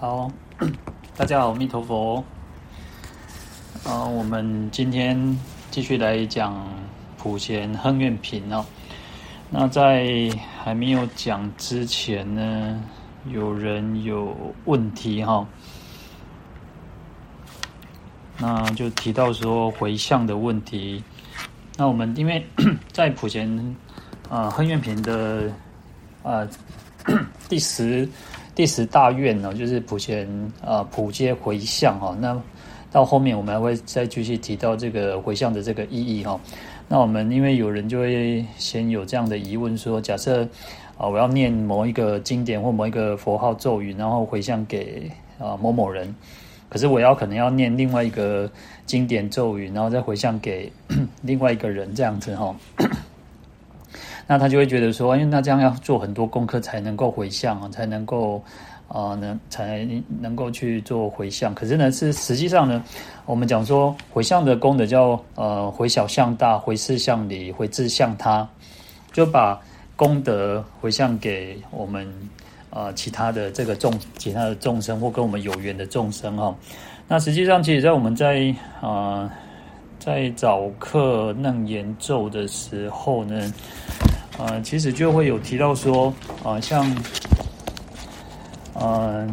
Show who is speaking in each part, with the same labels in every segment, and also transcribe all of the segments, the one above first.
Speaker 1: 好，大家好，弥陀佛。啊，我们今天继续来讲普贤亨愿品哦。那在还没有讲之前呢，有人有问题哈、哦，那就提到说回向的问题。那我们因为 在普贤啊亨愿品的啊、第十。第十大愿呢，就是普贤啊普皆回向哈。那到后面我们还会再继续提到这个回向的这个意义哈。那我们因为有人就会先有这样的疑问说，假设啊我要念某一个经典或某一个佛号咒语，然后回向给啊某某人，可是我要可能要念另外一个经典咒语，然后再回向给 另外一个人这样子哈。那他就会觉得说，因为那这样要做很多功课才能够回向，才能够啊，能、才能够去做回向。可是呢，是实际上呢，我们讲说回向的功德叫呃回小向大，回事向理，回智向他，就把功德回向给我们啊、呃、其他的这个众其他的众生或跟我们有缘的众生哈。那实际上，其实在我们在啊、呃、在早课楞严咒的时候呢。呃，其实就会有提到说，啊、呃，像，呃，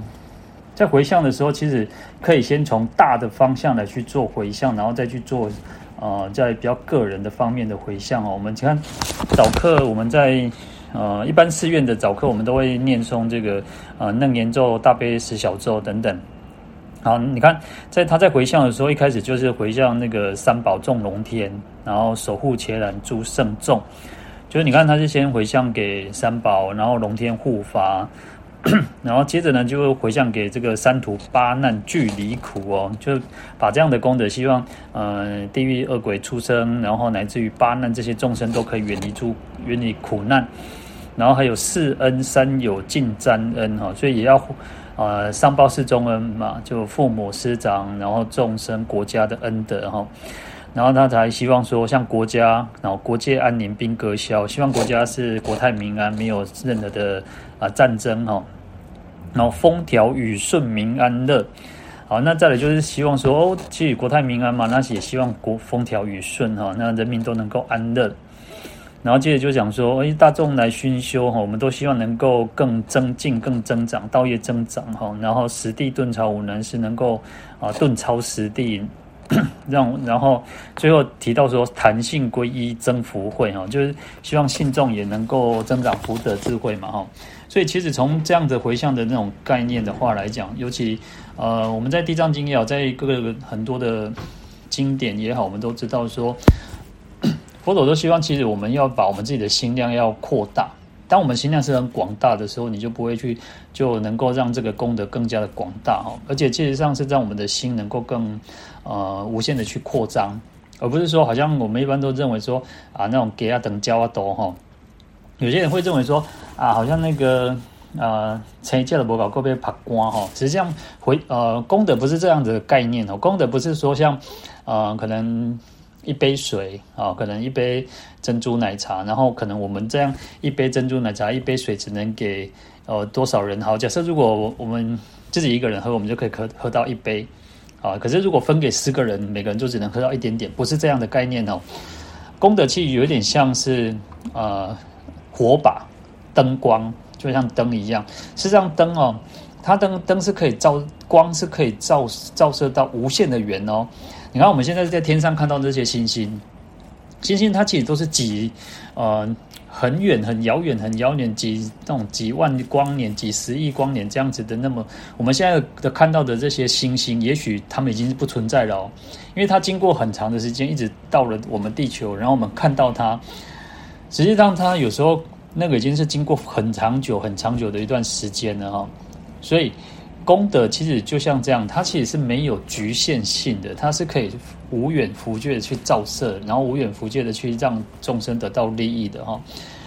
Speaker 1: 在回向的时候，其实可以先从大的方向来去做回向，然后再去做，呃，在比较个人的方面的回向哦。我们看早课，我们在呃一般寺院的早课，我们都会念诵这个呃楞严咒、大悲十小咒等等。好，你看，在他在回向的时候，一开始就是回向那个三宝众龙天，然后守护伽蓝诸圣众。就是你看，他是先回向给三宝，然后龙天护法，然后接着呢，就回向给这个三途八难俱离苦哦，就把这样的功德，希望呃地狱恶鬼出生，然后乃至于八难这些众生都可以远离诸远离苦难，然后还有四恩三有尽沾恩哈，所以也要呃上报四中恩嘛，就父母师长，然后众生国家的恩德哈。然后他才希望说，像国家，然后国界安宁，兵戈消，希望国家是国泰民安，没有任何的啊战争哈。然后风调雨顺，民安乐。好，那再来就是希望说，哦，其实国泰民安嘛，那也希望国风调雨顺哈，那人民都能够安乐。然后接着就讲说，哎，大众来熏修哈，我们都希望能够更增进、更增长，道业增长哈。然后实地顿超五能是能够啊顿超实地。让然后最后提到说，弹性归一增福慧哈，就是希望信众也能够增长福德智慧嘛哈。所以其实从这样子回向的那种概念的话来讲，尤其呃我们在地藏经也好，在各个很多的经典也好，我们都知道说，佛陀都希望其实我们要把我们自己的心量要扩大。当我们心量是很广大的时候，你就不会去就能够让这个功德更加的广大哈，而且事实上是让我们的心能够更呃无限的去扩张，而不是说好像我们一般都认为说啊那种给啊等交啊多哈，有些人会认为说啊好像那个呃成一届的博搞够被爬光哈，实际上回呃功德不是这样子的概念哦，功德不是说像呃可能。一杯水啊，可能一杯珍珠奶茶，然后可能我们这样一杯珍珠奶茶，一杯水只能给呃多少人？好，假设如果我们自己一个人喝，我们就可以喝喝到一杯啊。可是如果分给十个人，每个人就只能喝到一点点，不是这样的概念哦。功德其实有点像是呃火把、灯光，就像灯一样。事实上灯哦，它灯灯是可以照光，是可以照照射到无限的远哦。你看，我们现在在天上看到这些星星，星星它其实都是几呃很远、很遥远、很遥远几那种几万光年、几十亿光年这样子的。那么我们现在的看到的这些星星，也许它们已经是不存在了，因为它经过很长的时间，一直到了我们地球，然后我们看到它。实际上，它有时候那个已经是经过很长久、很长久的一段时间了哈，所以。功德其实就像这样，它其实是没有局限性的，它是可以无远弗届的去照射，然后无远弗届的去让众生得到利益的哈。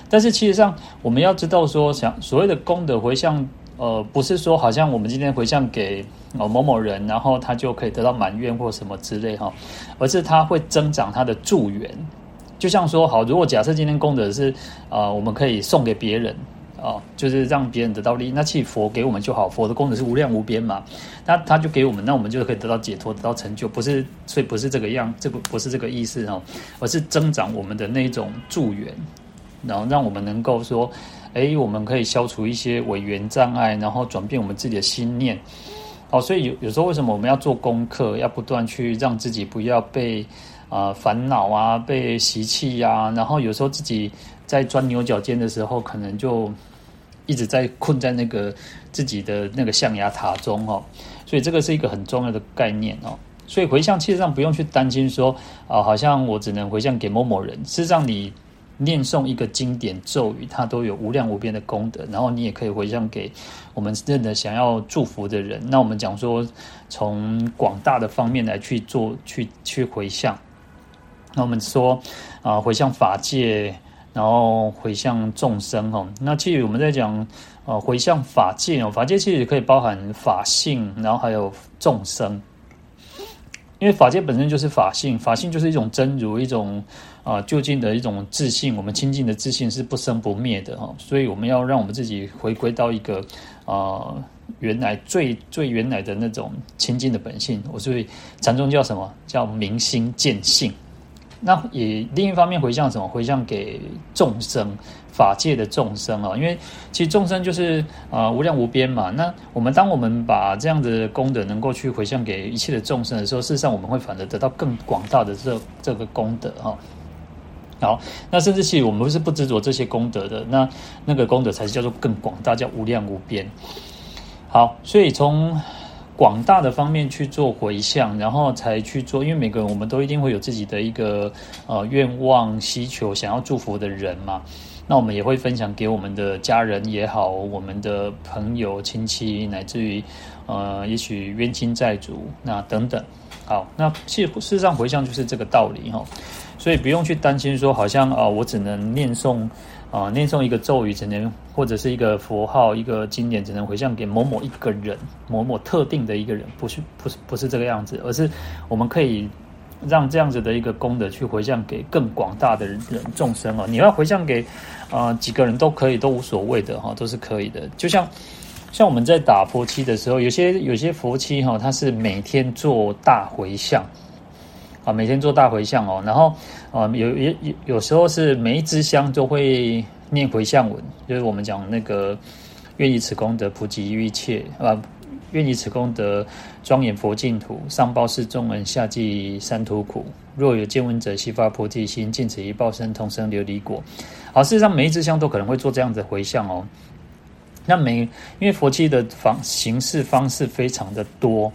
Speaker 1: 但是其实上，我们要知道说，想所谓的功德回向，呃，不是说好像我们今天回向给某某人，然后他就可以得到满愿或什么之类哈，而是他会增长他的助缘。就像说，好，如果假设今天功德是呃，我们可以送给别人。哦，就是让别人得到利益。那其佛给我们就好，佛的功德是无量无边嘛。那他就给我们，那我们就可以得到解脱，得到成就。不是，所以不是这个样，这个不是这个意思哦，而是增长我们的那种助缘，然后让我们能够说，哎，我们可以消除一些违缘障碍，然后转变我们自己的心念。哦，所以有有时候为什么我们要做功课，要不断去让自己不要被啊、烦恼啊，被习气呀，然后有时候自己。在钻牛角尖的时候，可能就一直在困在那个自己的那个象牙塔中哦，所以这个是一个很重要的概念哦。所以回向，其实上不用去担心说啊，好像我只能回向给某某人。事实上，你念诵一个经典咒语，它都有无量无边的功德，然后你也可以回向给我们真的想要祝福的人。那我们讲说，从广大的方面来去做，去去回向。那我们说啊，回向法界。然后回向众生哦，那其实我们在讲呃回向法界哦，法界其实可以包含法性，然后还有众生，因为法界本身就是法性，法性就是一种真如，一种啊、呃、究竟的一种自信，我们清净的自信是不生不灭的哈，所以我们要让我们自己回归到一个啊、呃、原来最最原来的那种清净的本性，我所以禅宗叫什么？叫明心见性。那也另一方面回向什么？回向给众生，法界的众生啊，因为其实众生就是啊、无量无边嘛。那我们当我们把这样的功德能够去回向给一切的众生的时候，事实上我们会反而得到更广大的这这个功德哈。好，那甚至其实我们不是不执着这些功德的，那那个功德才是叫做更广大，叫无量无边。好，所以从。广大的方面去做回向，然后才去做，因为每个人我们都一定会有自己的一个呃愿望、需求，想要祝福的人嘛。那我们也会分享给我们的家人也好，我们的朋友、亲戚，乃至于呃，也许冤亲债主那等等。好，那其实事实上回向就是这个道理哈，所以不用去担心说，好像啊、呃，我只能念诵。啊，念诵一个咒语只能，或者是一个佛号、一个经典，只能回向给某某一个人、某某特定的一个人，不是不是不是这个样子，而是我们可以让这样子的一个功德去回向给更广大的人众生哦。你要回向给啊、几个人都可以，都无所谓的哈，都是可以的。就像像我们在打佛七的时候，有些有些佛七哈，它是每天做大回向。啊，每天做大回向哦，然后啊，有有有有时候是每一支香都会念回向文，就是我们讲那个愿以此功德普及于一切啊，愿以此功德庄严佛净土，上报四重恩，下济三途苦。若有见闻者，悉发菩提心，尽此一报身，同生琉璃果。好，事实上每一支香都可能会做这样的回向哦。那每因为佛七的方形式方式非常的多。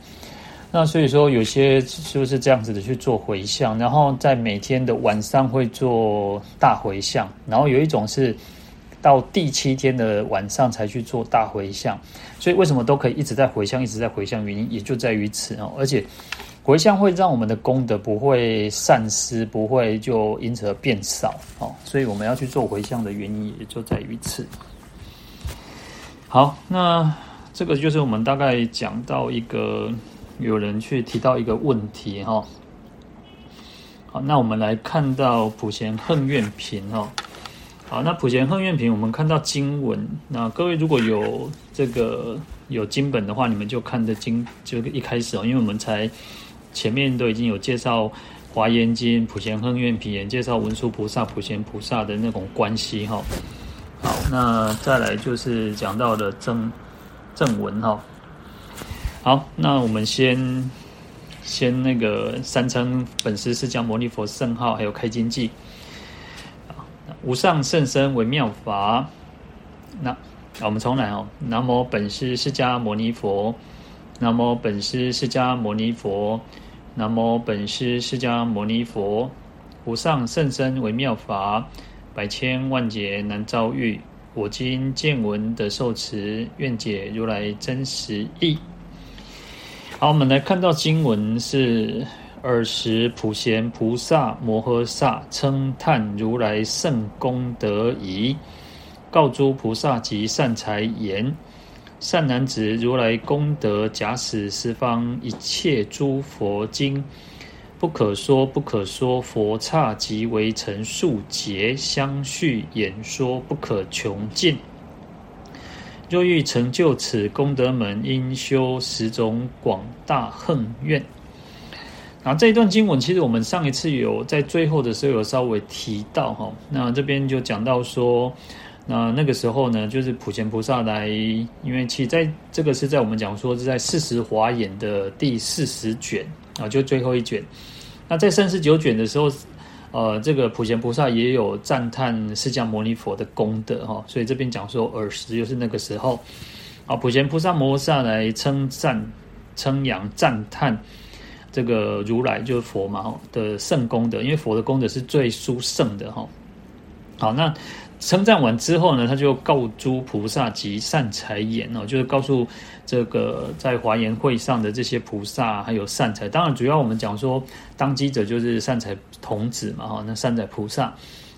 Speaker 1: 那所以说，有些就是这样子的去做回向，然后在每天的晚上会做大回向，然后有一种是到第七天的晚上才去做大回向。所以为什么都可以一直在回向，一直在回向？原因也就在于此哦。而且回向会让我们的功德不会散失，不会就因此而变少哦。所以我们要去做回向的原因也就在于此。好，那这个就是我们大概讲到一个。有人去提到一个问题哈，好，那我们来看到普贤恨愿品哈，好，那普贤恨愿品，我们看到经文，那各位如果有这个有经本的话，你们就看的经就一开始哦，因为我们才前面都已经有介绍华严经、普贤恨愿品，也介绍文殊菩萨、普贤菩萨的那种关系哈。好，那再来就是讲到的正正文哈。好，那我们先先那个三称本师释迦牟尼佛圣号，还有开经偈。无上甚深为妙法。那我们重来哦。南无本师释迦牟尼佛。南无本师释迦牟尼佛。南无本师释迦牟尼佛。无上甚深为妙法，百千万劫难遭遇。我今见闻得受持，愿解如来真实义。好，我们来看到经文是尔时普贤菩萨摩诃萨称叹如来胜功德已，告诸菩萨及善财言：善男子，如来功德假使十方一切诸佛经，不可说不可说，佛刹即为成数劫，相续演说不可穷尽。若欲成就此功德门，应修十种广大恨愿。然后这一段经文，其实我们上一次有在最后的时候有稍微提到哈。那这边就讲到说，那那个时候呢，就是普贤菩萨来，因为其在这个是在我们讲说是在四十华严的第四十卷啊，就最后一卷。那在三十九卷的时候。呃，这个普贤菩萨也有赞叹释迦牟尼佛的功德哈，所以这边讲说尔时就是那个时候，啊，普贤菩萨摩诃萨来称赞、称扬、赞叹这个如来就是佛嘛的圣功德，因为佛的功德是最殊胜的哈。好，那。称赞完之后呢，他就告诸菩萨及善财言哦，就是告诉这个在华严会上的这些菩萨还有善财。当然，主要我们讲说当机者就是善财童子嘛，哈，那善财菩萨。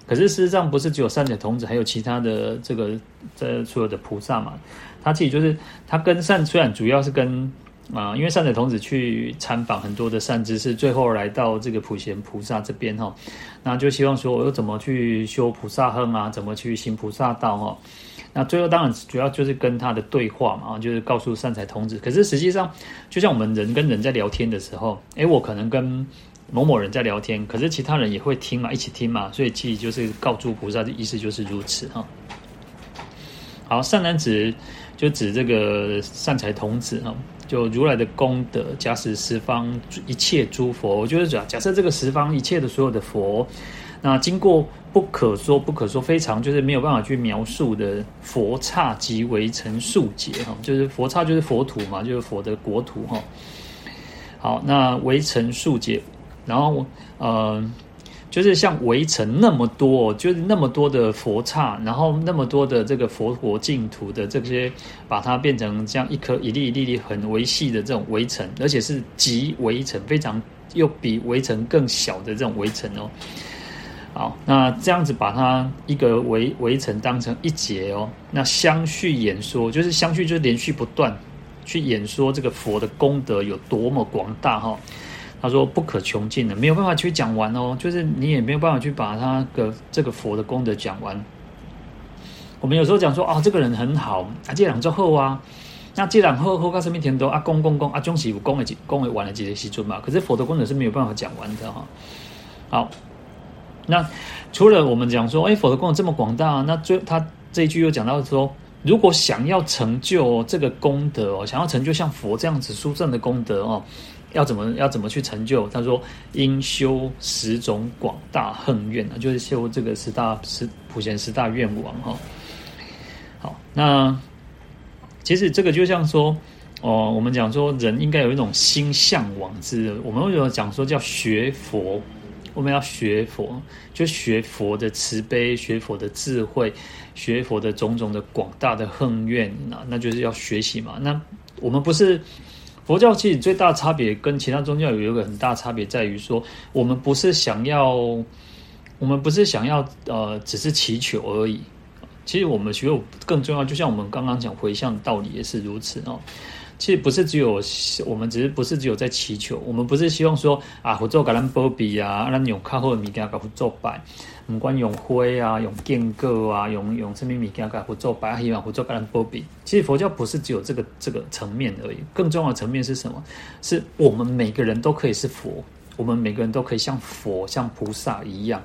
Speaker 1: 可是事实上不是只有善财童子，还有其他的这个这所有的菩萨嘛。他其实就是他跟善，虽然主要是跟。啊，因为善财童子去参访很多的善知识，最后来到这个普贤菩萨这边哈，那就希望说我又怎么去修菩萨行啊，怎么去行菩萨道哈。那最后当然主要就是跟他的对话嘛，就是告诉善财童子。可是实际上，就像我们人跟人在聊天的时候，诶，我可能跟某某人在聊天，可是其他人也会听嘛，一起听嘛，所以其实就是告诸菩萨的意思就是如此哈。好，善男子就指这个善财童子哈。就如来的功德，假使十方一切诸佛，我就是讲，假设这个十方一切的所有的佛，那经过不可说不可说非常就是没有办法去描述的佛刹及微尘数劫哈，就是佛刹就是佛土嘛，就是佛的国土哈。好，那围城数劫，然后呃。就是像围城那么多，就是那么多的佛刹，然后那么多的这个佛国净土的这些，把它变成这样一颗一粒一粒粒很微细的这种围城，而且是极围城，非常又比围城更小的这种围城哦。好，那这样子把它一个围围城当成一节哦，那相续演说，就是相续就是连续不断去演说这个佛的功德有多么广大哈。他说不可穷尽的，没有办法去讲完哦，就是你也没有办法去把他的这个佛的功德讲完。我们有时候讲说啊，这个人很好啊，这人就好啊，那这人好好到什么程度啊？公公公啊，终是有公的公的完了几些时阵嘛。可是佛的功德是没有办法讲完的哈。好，那除了我们讲说，哎，佛的功德这么广大，那最他这一句又讲到说，如果想要成就这个功德哦，想要成就像佛这样子殊胜的功德哦。要怎么要怎么去成就？他说应修十种广大恨愿啊，就是修这个十大十普贤十大愿王哈。好，那其实这个就像说哦，我们讲说人应该有一种心向往之。我们为什么讲说叫学佛？我们要学佛，就学佛的慈悲，学佛的智慧，学佛的种种的广大的行愿啊，那就是要学习嘛。那我们不是。佛教其实最大差别跟其他宗教有一个很大差别，在于说我们不是想要，我们不是想要呃，只是祈求而已。其实我们学更重要，就像我们刚刚讲回向的道理也是如此哦。其实不是只有我们，只是不是只有在祈求，我们不是希望说啊，佛祖给咱波比啊，咱用较好的物件给佛祖拜。不管用花啊，用经过啊，用用什么物件给佛祖拜，希望佛祖给咱波比。其实佛教不是只有这个这个层面而已，更重要的层面是什么？是我们每个人都可以是佛，我们每个人都可以像佛、像菩萨一样。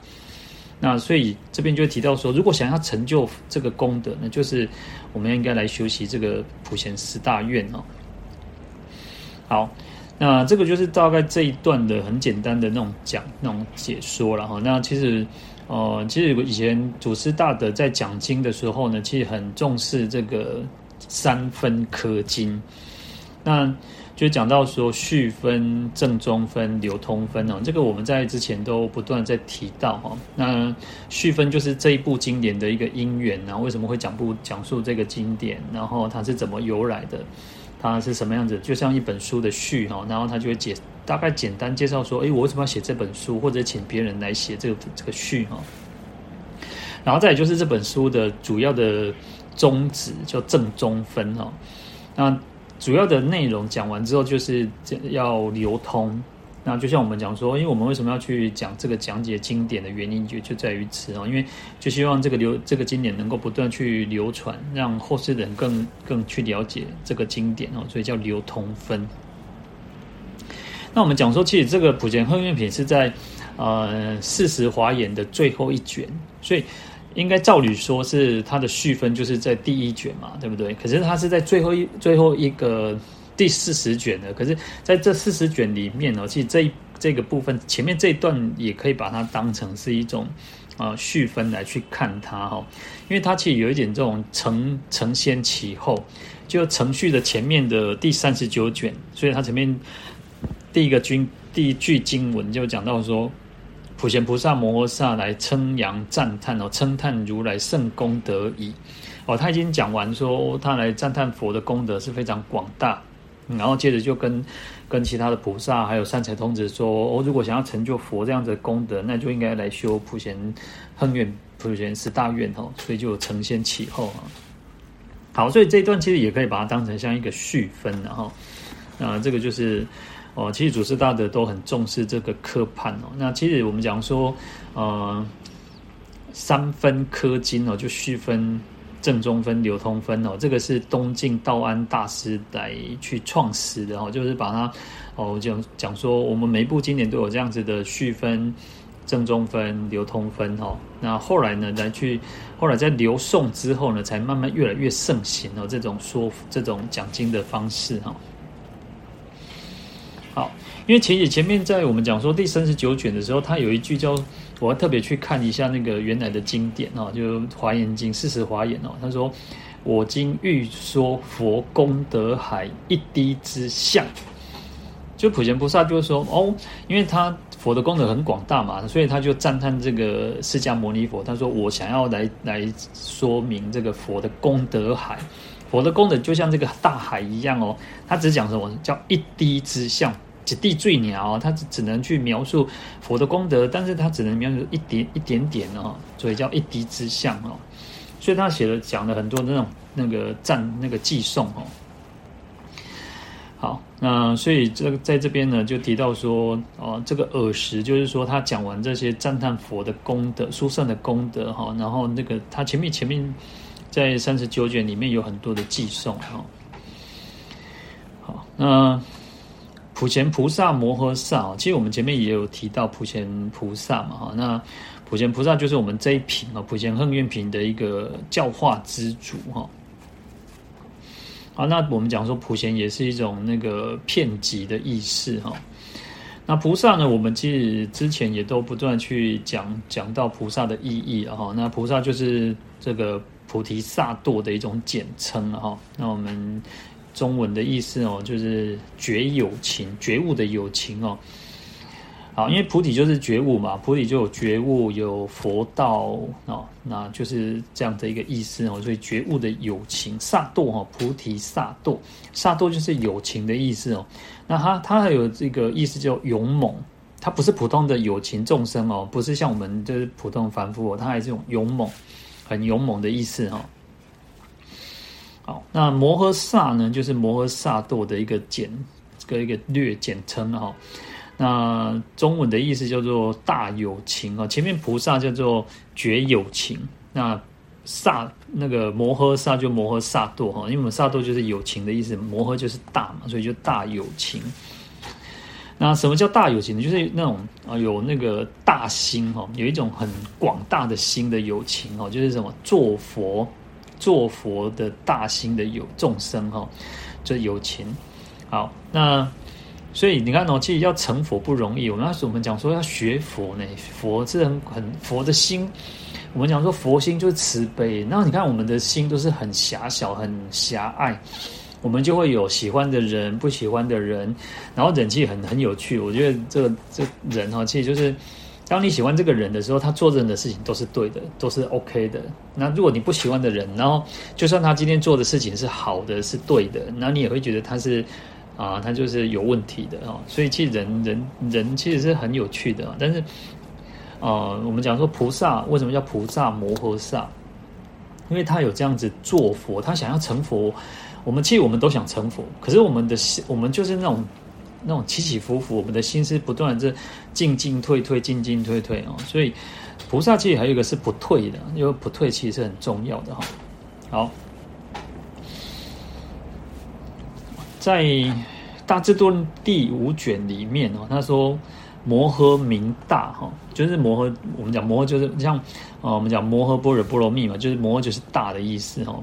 Speaker 1: 那所以这边就提到说，如果想要成就这个功德，那就是我们应该来修习这个普贤十大愿哦。好。那这个就是大概这一段的很简单的那种讲那种解说了哈。那其实，呃，其实以前祖师大德在讲经的时候呢，其实很重视这个三分科经。那就讲到说序分、正宗分、流通分哦，这个我们在之前都不断在提到哈。那序分就是这一部经典的一个因缘，然后为什么会讲部讲述这个经典，然后它是怎么由来的。它是什么样子？就像一本书的序哈，然后他就会解大概简单介绍说，诶，我为什么要写这本书，或者请别人来写这个这个序哈。然后再就是这本书的主要的宗旨叫正中分哈。那主要的内容讲完之后，就是要流通。那就像我们讲说，因为我们为什么要去讲这个讲解经典的原因，就就在于此哦，因为就希望这个流这个经典能够不断去流传，让后世人更更去了解这个经典哦，所以叫流通分。那我们讲说，其实这个普贤行愿品是在呃四十华严的最后一卷，所以应该照理说是它的续分就是在第一卷嘛，对不对？可是它是在最后一最后一个。第四十卷的，可是在这四十卷里面呢，其实这这个部分前面这一段也可以把它当成是一种啊续分来去看它哈，因为它其实有一点这种承承先启后，就承续的前面的第三十九卷，所以它前面第一个经第一句经文就讲到说，普贤菩萨摩诃萨来称扬赞叹哦，称叹如来圣功德已哦，他已经讲完说他来赞叹佛的功德是非常广大。然后接着就跟跟其他的菩萨还有善财童子说：“我、哦、如果想要成就佛这样子的功德，那就应该来修普贤行愿、普贤十大愿哦。”所以就承先启后啊。好，所以这一段其实也可以把它当成像一个续分然后那这个就是哦，其实祖师大德都很重视这个科判哦。那其实我们讲说，呃，三分科经哦，就续分。正中分、流通分哦，这个是东晋道安大师来去创始的哦，就是把它哦讲讲说，我们每一部经典都有这样子的续分、正中分、流通分哦。那后来呢，来去后来在刘宋之后呢，才慢慢越来越盛行哦，这种说这种讲经的方式哈。好，因为其实前面在我们讲说第三十九卷的时候，它有一句叫。我要特别去看一下那个原来的经典哦，就《华严经》四十华严哦。他说：“我今欲说佛功德海一滴之相。”就普贤菩萨就说哦，因为他佛的功德很广大嘛，所以他就赞叹这个释迦牟尼佛。他说：“我想要来来说明这个佛的功德海，佛的功德就像这个大海一样哦。”他只讲什么叫一滴之相。地最鸟，他只只能去描述佛的功德，但是他只能描述一点一点点哦，所以叫一滴之相哦。所以他写了讲了很多那种那个赞那个寄颂哦。好，那所以这个在这边呢，就提到说哦，这个尔时就是说他讲完这些赞叹佛的功德、殊胜的功德哈，然后那个他前面前面在三十九卷里面有很多的寄颂哈。好，那。普贤菩萨摩诃萨，其实我们前面也有提到普贤菩萨嘛，哈，那普贤菩萨就是我们这一品啊，普贤行愿品的一个教化之主，哈。好，那我们讲说普贤也是一种那个片级的意思，哈。那菩萨呢，我们其实之前也都不断去讲讲到菩萨的意义，哈。那菩萨就是这个菩提萨埵的一种简称，哈。那我们。中文的意思哦，就是觉有情，觉悟的有情哦。好，因为菩提就是觉悟嘛，菩提就有觉悟，有佛道哦，那就是这样的一个意思哦。所以觉悟的有情，萨埵哈，菩提萨埵，萨埵就是有情的意思哦。那它它还有这个意思叫勇猛，它不是普通的有情众生哦，不是像我们就是普通凡夫哦，它还是种勇猛，很勇猛的意思哈。那摩诃萨呢，就是摩诃萨埵的一个简，这个一个略简称哈。那中文的意思叫做大有情啊。前面菩萨叫做觉有情，那萨那个摩诃萨就摩诃萨埵哈，因为我们萨埵就是有情的意思，摩诃就是大嘛，所以就大有情。那什么叫大有情呢？就是那种啊，有那个大心哈，有一种很广大的心的有情哦，就是什么做佛。做佛的大心的有众生哈，就有情。好，那所以你看哦，其实要成佛不容易。我们那时我们讲说要学佛呢，佛是很很佛的心。我们讲说佛心就是慈悲。然后你看我们的心都是很狭小、很狭隘，我们就会有喜欢的人、不喜欢的人。然后人气很很有趣，我觉得这个这人哈，其实就是。当你喜欢这个人的时候，他做任何事情都是对的，都是 OK 的。那如果你不喜欢的人，然后就算他今天做的事情是好的，是对的，那你也会觉得他是啊、他就是有问题的哦。所以其实人人人其实是很有趣的。但是、呃，我们讲说菩萨为什么叫菩萨摩诃萨？因为他有这样子做佛，他想要成佛。我们其实我们都想成佛，可是我们的我们就是那种那种起起伏伏，我们的心是不断的进进退退，进进退退哦。所以菩萨其实还有一个是不退的，因为不退其实很重要的哈。好，在《大智度》第五卷里面哦，他说。摩诃明大哈，就是摩诃，我们讲摩诃就是像啊，我们讲摩诃般若波罗蜜嘛，就是摩诃就是大的意思哈。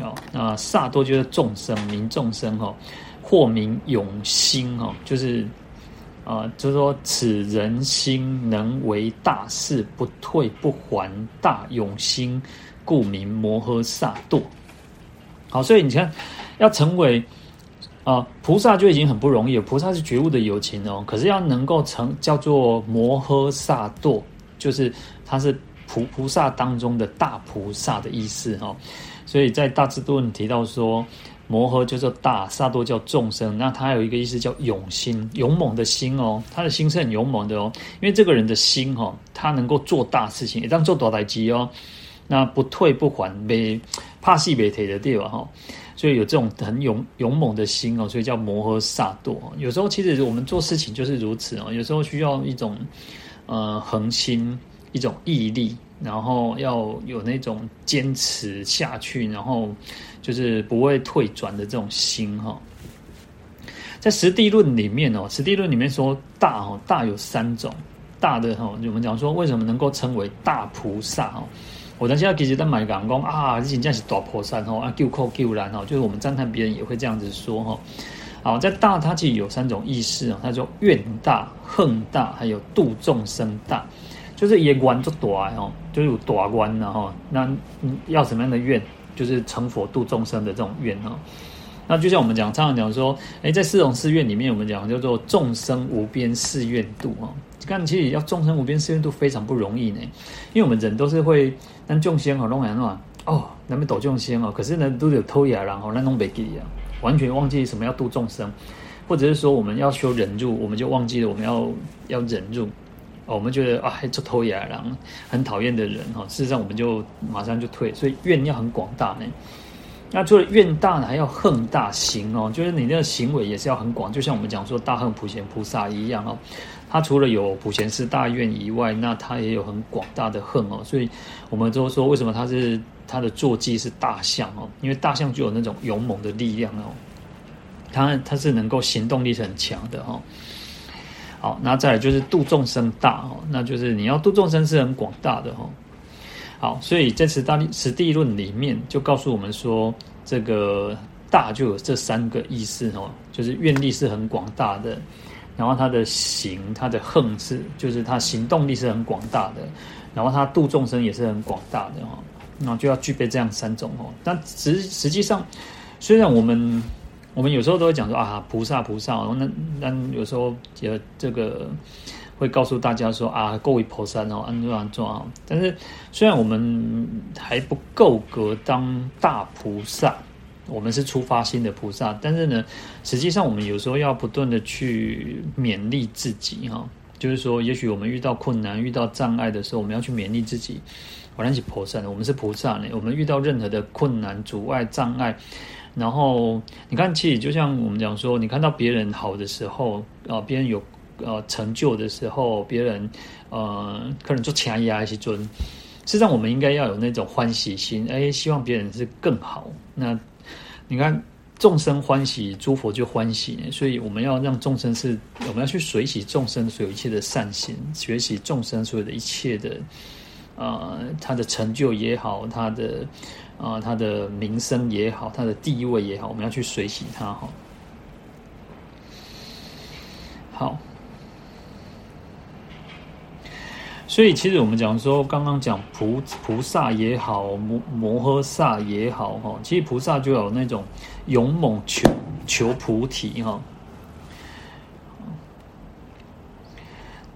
Speaker 1: 啊，那萨多就是众生，名众生哈，或名永心哦，就是啊，就是说此人心能为大事，不退不还，大永心，故名摩诃萨埵。好，所以你看，要成为。啊，菩萨就已经很不容易了。菩萨是觉悟的有情哦，可是要能够成叫做摩诃萨埵，就是他是菩菩萨当中的大菩萨的意思哈。所以在大智度论提到说，摩诃就是大，萨多叫众生。那他有一个意思叫勇心，勇猛的心哦，他的心是很勇猛的哦。因为这个人的心哈，他能够做大事情，也当做大代志哦。那不退不还，没怕死没退的地方哈。所以有这种很勇勇猛的心哦，所以叫摩诃萨多。有时候其实我们做事情就是如此哦，有时候需要一种呃恒心，一种毅力，然后要有那种坚持下去，然后就是不会退转的这种心哈。在《实地论》里面哦，《实地论》里面说大哦，大有三种，大的哈，我们讲说为什么能够称为大菩萨哦。我等下其实在买港工啊，这真是大菩萨吼啊，救苦救难吼，就是我们赞叹别人也会这样子说哈。好，在大它其实有三种意思哦，它叫愿大、恨大，还有度众生大，就是也愿做大哦，就是有大愿然后那要什么样的愿，就是成佛度众生的这种愿哦。那就像我们讲，常常讲说，哎，在四种誓愿里面，我们讲叫做众生无边誓愿度哦。看，其实要众生无边誓愿度非常不容易呢，因为我们人都是会。咱众生好弄人嘛，哦，咱们度众生哦，可是呢，都有偷呀，然后那弄不记啊，完全忘记什么要度众生，或者是说我们要修忍辱，我们就忘记了我们要要忍辱，我们觉得啊，还做偷呀，然后很讨厌的人哈，事实上我们就马上就退，所以愿要很广大呢。那除了愿大呢，还要恨大行哦，就是你那个行为也是要很广，就像我们讲说大恨普贤菩萨一样哦。他除了有普贤四大愿以外，那他也有很广大的恨哦，所以我们都说为什么他是他的坐骑是大象哦，因为大象具有那种勇猛的力量哦，他他是能够行动力是很强的哦。好，那再来就是度众生大哦，那就是你要度众生是很广大的哦。好，所以在此大地实地论里面就告诉我们说，这个大就有这三个意思哦，就是愿力是很广大的。然后他的行，他的横是，就是他行动力是很广大的，然后他度众生也是很广大的哈，那就要具备这样三种哦。但实实际上，虽然我们我们有时候都会讲说啊，菩萨菩萨，那那有时候也这个会告诉大家说啊，各位菩萨哦，安住安住啊。但是虽然我们还不够格当大菩萨。我们是出发心的菩萨，但是呢，实际上我们有时候要不断的去勉励自己哈，就是说，也许我们遇到困难、遇到障碍的时候，我们要去勉励自己。我想起菩萨呢，我们是菩萨呢，我们遇到任何的困难、阻碍、障碍，然后你看，其实就像我们讲说，你看到别人好的时候啊，别人有呃成就的时候，别人呃可能做强压一些尊，实际上我们应该要有那种欢喜心，哎，希望别人是更好那。你看，众生欢喜，诸佛就欢喜。所以我们要让众生是，我们要去随喜众生所有一切的善行，学习众生所有的一切的，呃，他的成就也好，他的啊、他的名声也好，他的地位也好，我们要去随喜他哈。好。所以，其实我们讲说，刚刚讲菩菩萨也好，摩摩诃萨也好，哈，其实菩萨就有那种勇猛求求菩提，哈。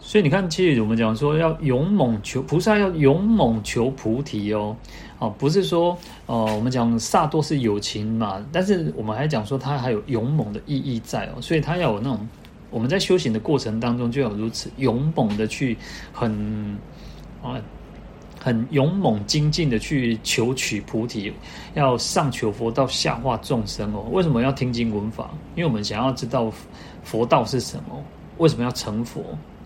Speaker 1: 所以你看，其实我们讲说要勇猛求菩萨，要勇猛求菩提哦，哦，不是说，呃，我们讲萨多是友情嘛，但是我们还讲说他还有勇猛的意义在哦，所以他要有那种。我们在修行的过程当中，就要如此勇猛的去很啊很勇猛精进的去求取菩提，要上求佛道，下化众生哦。为什么要听经闻法？因为我们想要知道佛道是什么，为什么要成佛？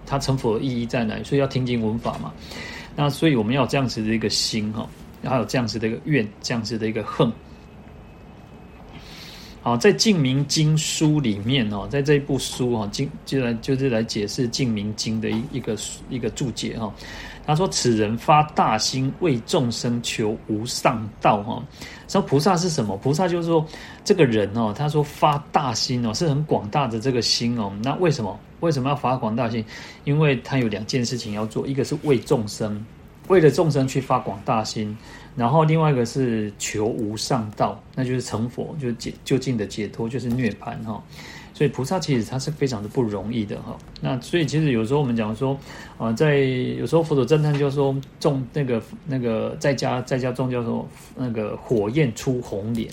Speaker 1: 他成佛的意义在哪？所以要听经闻法嘛。那所以我们要有这样子的一个心哈，然后有这样子的一个愿，这样子的一个恨。好，在《净明经》书里面哦，在这一部书哈，经就来就是来解释《净明经》的一一个一个注解哈。他说：“此人发大心为众生求无上道哈。说菩萨是什么？菩萨就是说这个人哦，他说发大心哦，是很广大的这个心哦。那为什么？为什么要发广大心？因为他有两件事情要做，一个是为众生，为了众生去发广大心。”然后另外一个是求无上道，那就是成佛，就是解究竟的解脱，就是涅槃哈。所以菩萨其实他是非常的不容易的哈。那所以其实有时候我们讲说，啊，在有时候佛祖赞叹就说，众那个那个在家在家众叫做那个火焰出红莲，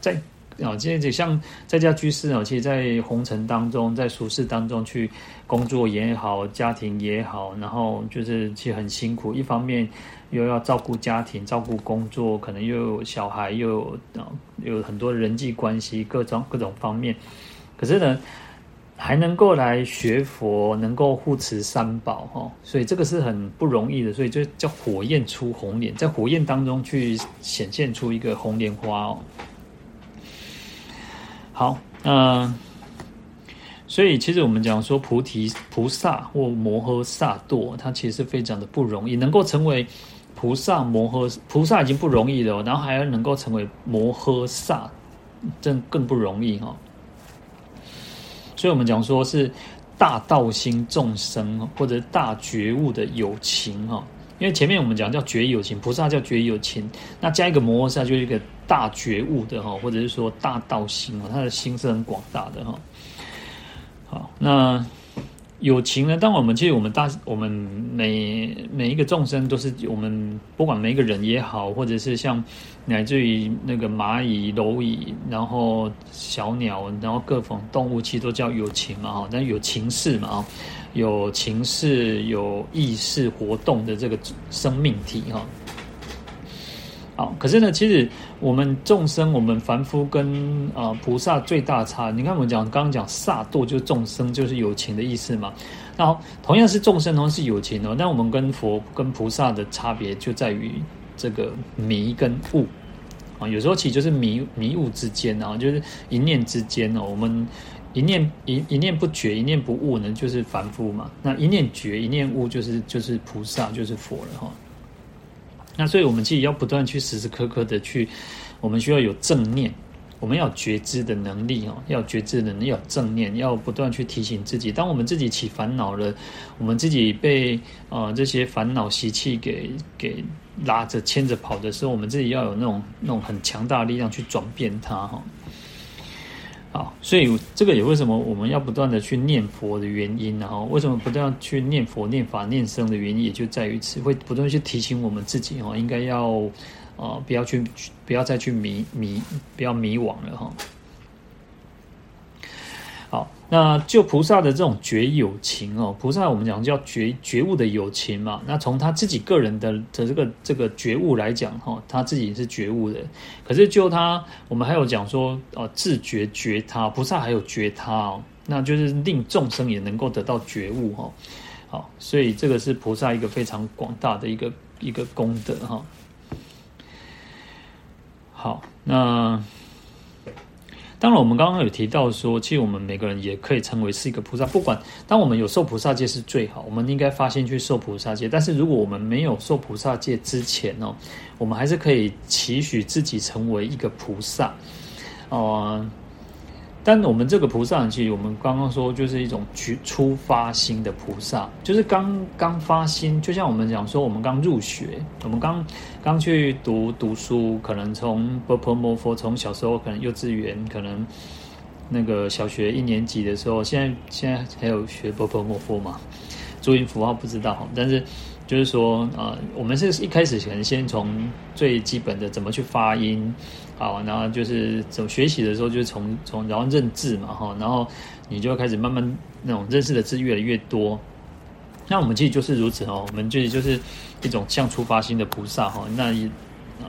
Speaker 1: 在。啊，今天就像在家居士啊，其实，在红尘当中，在俗世当中去工作也好，家庭也好，然后就是其实很辛苦。一方面又要照顾家庭，照顾工作，可能又有小孩，又有，很多人际关系，各种各种方面。可是呢，还能够来学佛，能够护持三宝哈，所以这个是很不容易的。所以就叫火焰出红莲，在火焰当中去显现出一个红莲花哦。好，嗯、所以其实我们讲说菩提菩萨或摩诃萨埵，它其实是非常的不容易，能够成为菩萨摩诃菩萨已经不容易了，然后还要能够成为摩诃萨，真更不容易哈。所以我们讲说是大道心众生或者大觉悟的有情哈。因为前面我们讲叫觉有情，菩萨叫觉有情，那加一个摩诃萨就是一个大觉悟的哈，或者是说大道心哦，他的心是很广大的哈。好，那有情呢？当我们其实我们大我们每每一个众生都是我们不管每一个人也好，或者是像乃至于那个蚂蚁、蝼蚁，然后小鸟，然后各种动物，其实都叫有情嘛哈，但有情识嘛啊。有情识、有意识活动的这个生命体哈，好，可是呢，其实我们众生、我们凡夫跟啊菩萨最大差，你看我们讲刚刚讲萨埵就是众生，就是有情的意思嘛。然后同样是众生，同样是有情哦，但我们跟佛、跟菩萨的差别就在于这个迷跟悟啊，有时候其实就是迷迷悟之间啊，就是一念之间哦，我们。一念一一念不觉，一念不悟呢，就是凡夫嘛。那一念觉，一念悟，就是就是菩萨，就是佛了哈。那所以，我们自己要不断去时时刻刻的去，我们需要有正念，我们要觉知的能力哦，要有觉知的能力，要有正念，要不断去提醒自己。当我们自己起烦恼了，我们自己被呃这些烦恼习气给给拉着牵着跑的时候，我们自己要有那种那种很强大的力量去转变它哈。好，所以这个也为什么我们要不断的去念佛的原因，然后为什么不断去念佛、念法、念僧的原因，也就在于此，会不断去提醒我们自己哦，应该要，呃，不要去，不要再去迷迷，不要迷惘了哈。那就菩萨的这种觉有情哦，菩萨我们讲叫觉觉悟的有情嘛。那从他自己个人的的这个这个觉悟来讲哈，他自己是觉悟的。可是就他，我们还有讲说哦，自觉觉他，菩萨还有觉他哦，那就是令众生也能够得到觉悟哈。好，所以这个是菩萨一个非常广大的一个一个功德哈。好，那。当然，我们刚刚有提到说，其实我们每个人也可以成为是一个菩萨。不管当我们有受菩萨戒是最好，我们应该发心去受菩萨戒。但是如果我们没有受菩萨戒之前呢，我们还是可以期许自己成为一个菩萨，哦、但我们这个菩萨，其实我们刚刚说，就是一种去初发心的菩萨，就是刚刚发心，就像我们讲说，我们刚入学，我们刚刚去读读书，可能从波婆摩佛，从小时候可能幼稚园，可能那个小学一年级的时候，现在现在还有学波婆摩佛嘛？注音符号不知道，但是。就是说，呃，我们是一开始可能先从最基本的怎么去发音，好，然后就是怎么学习的时候，就是从从然后认字嘛，哈，然后你就开始慢慢那种认识的字越来越多，那我们其实就是如此哦，我们就就是一种像出发心的菩萨哈。那一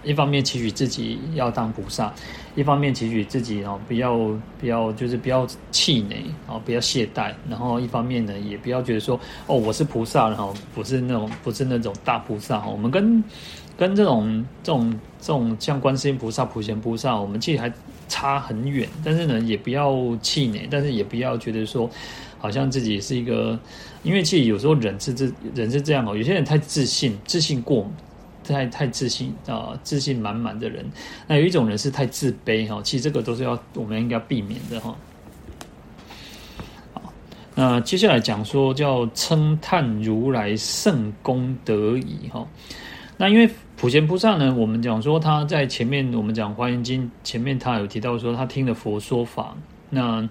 Speaker 1: 一方面期许自己要当菩萨，一方面期许自己哦不要不要就是不要气馁哦，不要懈怠，然后一方面呢也不要觉得说哦我是菩萨然后不是那种不是那种大菩萨。我们跟跟这种这种这种像观世音菩萨、普贤菩萨，我们其实还差很远。但是呢，也不要气馁，但是也不要觉得说。好像自己是一个，因为其实有时候人是这人是这样哦，有些人太自信，自信过，太太自信啊、自信满满的人。那有一种人是太自卑哈，其实这个都是要我们应该避免的哈。好，那接下来讲说叫称叹如来胜功德已哈。那因为普贤菩萨呢，我们讲说他在前面我们讲华严经前面他有提到说他听了佛说法，那。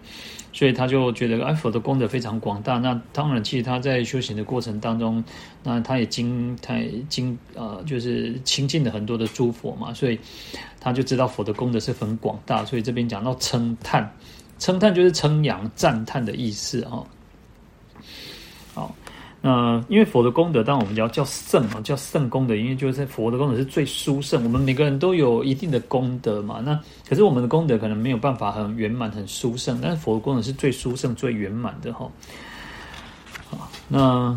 Speaker 1: 所以他就觉得，哎，佛的功德非常广大。那当然，其实他在修行的过程当中，那他也经他也经呃，就是亲近了很多的诸佛嘛，所以他就知道佛的功德是很广大。所以这边讲到称叹，称叹就是称扬、赞叹的意思哈。好。那因为佛的功德，当然我们叫叫圣啊，叫圣功德，因为就是佛的功德是最殊胜。我们每个人都有一定的功德嘛，那可是我们的功德可能没有办法很圆满、很殊胜，但是佛的功德是最殊胜、最圆满的哈。好，那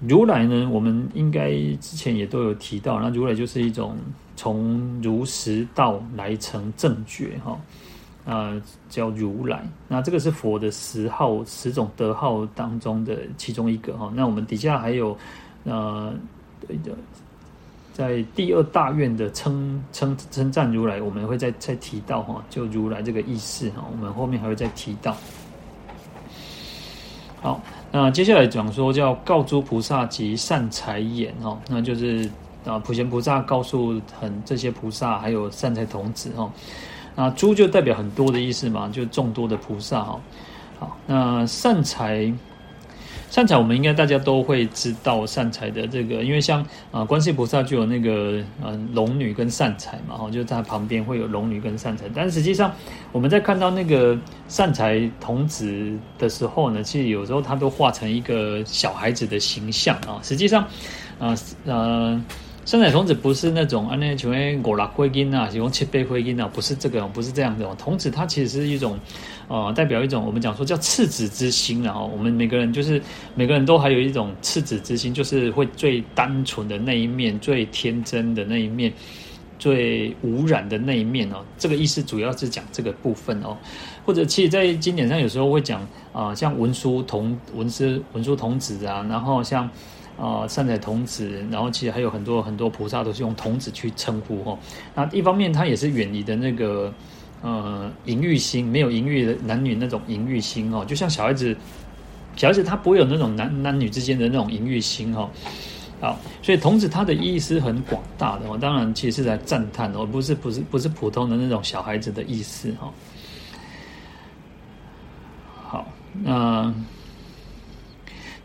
Speaker 1: 如来呢？我们应该之前也都有提到，那如来就是一种从如实道来成正觉哈。呃，叫如来，那这个是佛的十号十种德号当中的其中一个哈。那我们底下还有呃，在第二大愿的称称称赞如来，我们会再再提到哈，就如来这个意思哈，我们后面还会再提到。好，那接下来讲说叫告诸菩萨及善财言哈，那就是啊普贤菩萨告诉很这些菩萨还有善财童子哈。那诸就代表很多的意思嘛，就众多的菩萨哈。好，那善财，善财我们应该大家都会知道善财的这个，因为像啊观世菩萨就有那个呃龙女跟善财嘛，哈，就在旁边会有龙女跟善财。但实际上我们在看到那个善财童子的时候呢，其实有时候他都画成一个小孩子的形象啊。实际上，啊呃。善财童子不是那种啊，那请问五六岁囡啊，喜欢七八岁囡啊，不是这个，不是这样的。童子他其实是一种，呃，代表一种我们讲说叫赤子之心，然后我们每个人就是每个人都还有一种赤子之心，就是会最单纯的那一面，最天真的那一面，最无染的那一面哦。这个意思主要是讲这个部分哦，或者其实在经典上有时候会讲啊、呃，像文殊童文殊文殊童子啊，然后像。啊、善财童子，然后其实还有很多很多菩萨都是用童子去称呼哈。那一方面，他也是远离的那个呃淫欲心，没有淫欲的男女那种淫欲心哦。就像小孩子，小孩子他不会有那种男男女之间的那种淫欲心哦。好，所以童子他的意思很广大的哦。当然，其实是在赞叹哦，不是不是不是普通的那种小孩子的意思哈。好，那。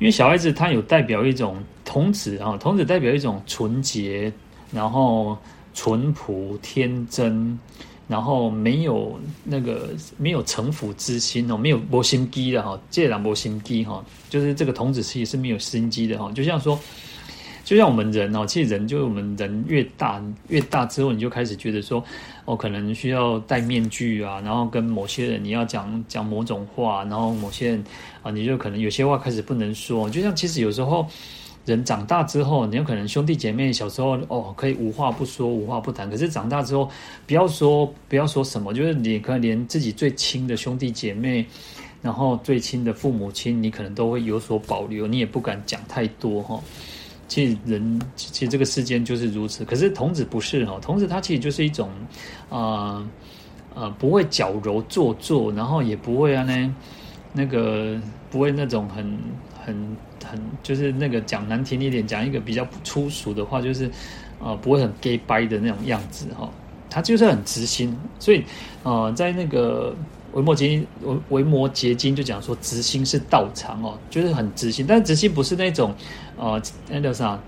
Speaker 1: 因为小孩子他有代表一种童子啊，童子代表一种纯洁，然后淳朴天真，然后没有那个没有城府之心哦，没有薄心机的哈，戒然薄心机哈，就是这个童子其实是没有心机的哈，就像说。就像我们人哦，其实人就是我们人越大越大之后，你就开始觉得说，哦，可能需要戴面具啊，然后跟某些人你要讲讲某种话，然后某些人啊，你就可能有些话开始不能说。就像其实有时候人长大之后，你有可能兄弟姐妹小时候哦可以无话不说、无话不谈，可是长大之后，不要说不要说什么，就是你可能连自己最亲的兄弟姐妹，然后最亲的父母亲，你可能都会有所保留，你也不敢讲太多哈。其实人，其实这个世间就是如此。可是童子不是哈，童子他其实就是一种，啊、呃、呃，不会矫揉做作，然后也不会啊呢，那个不会那种很很很，就是那个讲难听一点，讲一个比较粗俗的话，就是啊、不会很 gay 掰的那种样子哈。他就是很直心，所以啊、在那个。维摩詰经，维摩詰经就讲说，直心是道场哦，就是很直心。但是直心不是那种，呃，那叫啥？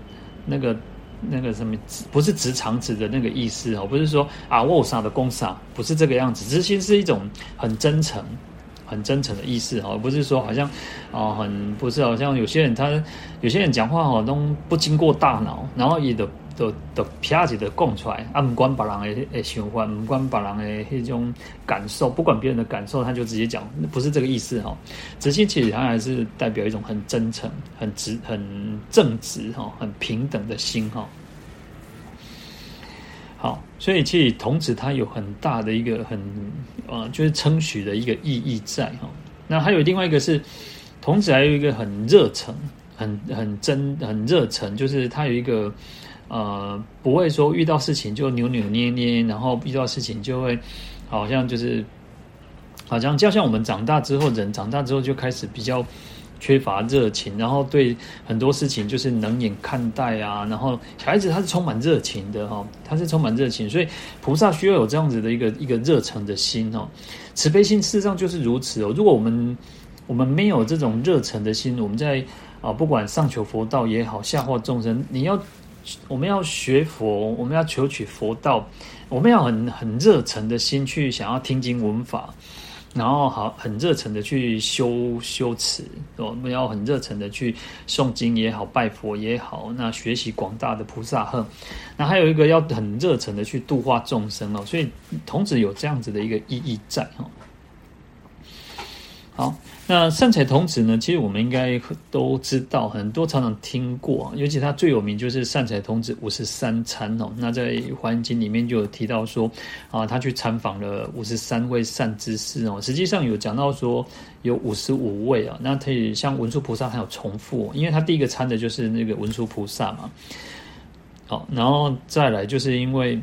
Speaker 1: 那个那个什么，不是直肠子的那个意思哦，不是说啊，我啥的公啥，不是这个样子。知心是一种很真诚、很真诚的意思哦，不是说好像啊很不是好像有些人他有些人讲话哈都不经过大脑，然后也的都都啪一的讲出来，啊不管别人的诶想法，不管别人的那种感受，不管别人的感受，他就直接讲，不是这个意思哈。直心其实它还是代表一种很真诚、很直、很正直哈、很平等的心哈。好，所以其实童子它有很大的一个很呃，就是称许的一个意义在哈。那还有另外一个是童子，还有一个很热诚、很很真、很热诚，就是他有一个呃，不会说遇到事情就扭扭捏捏，然后遇到事情就会好像就是好像就像我们长大之后，人长大之后就开始比较。缺乏热情，然后对很多事情就是冷眼看待啊。然后小孩子他是充满热情的哈，他是充满热情，所以菩萨需要有这样子的一个一个热诚的心哦。慈悲心事实上就是如此哦。如果我们我们没有这种热诚的心，我们在啊不管上求佛道也好，下化众生，你要我们要学佛，我们要求取佛道，我们要很很热诚的心去想要听经闻法。然后好，很热诚的去修修持，我们要很热诚的去诵经也好，拜佛也好，那学习广大的菩萨行。那还有一个要很热诚的去度化众生哦，所以童子有这样子的一个意义在哈。好。那善财童子呢？其实我们应该都知道，很多常常听过，尤其他最有名就是善财童子五十三参哦。那在《华严经》里面就有提到说，啊，他去参访了五十三位善知识哦。实际上有讲到说有五十五位啊。那可以像文殊菩萨还有重复，因为他第一个参的就是那个文殊菩萨嘛。好，然后再来就是因为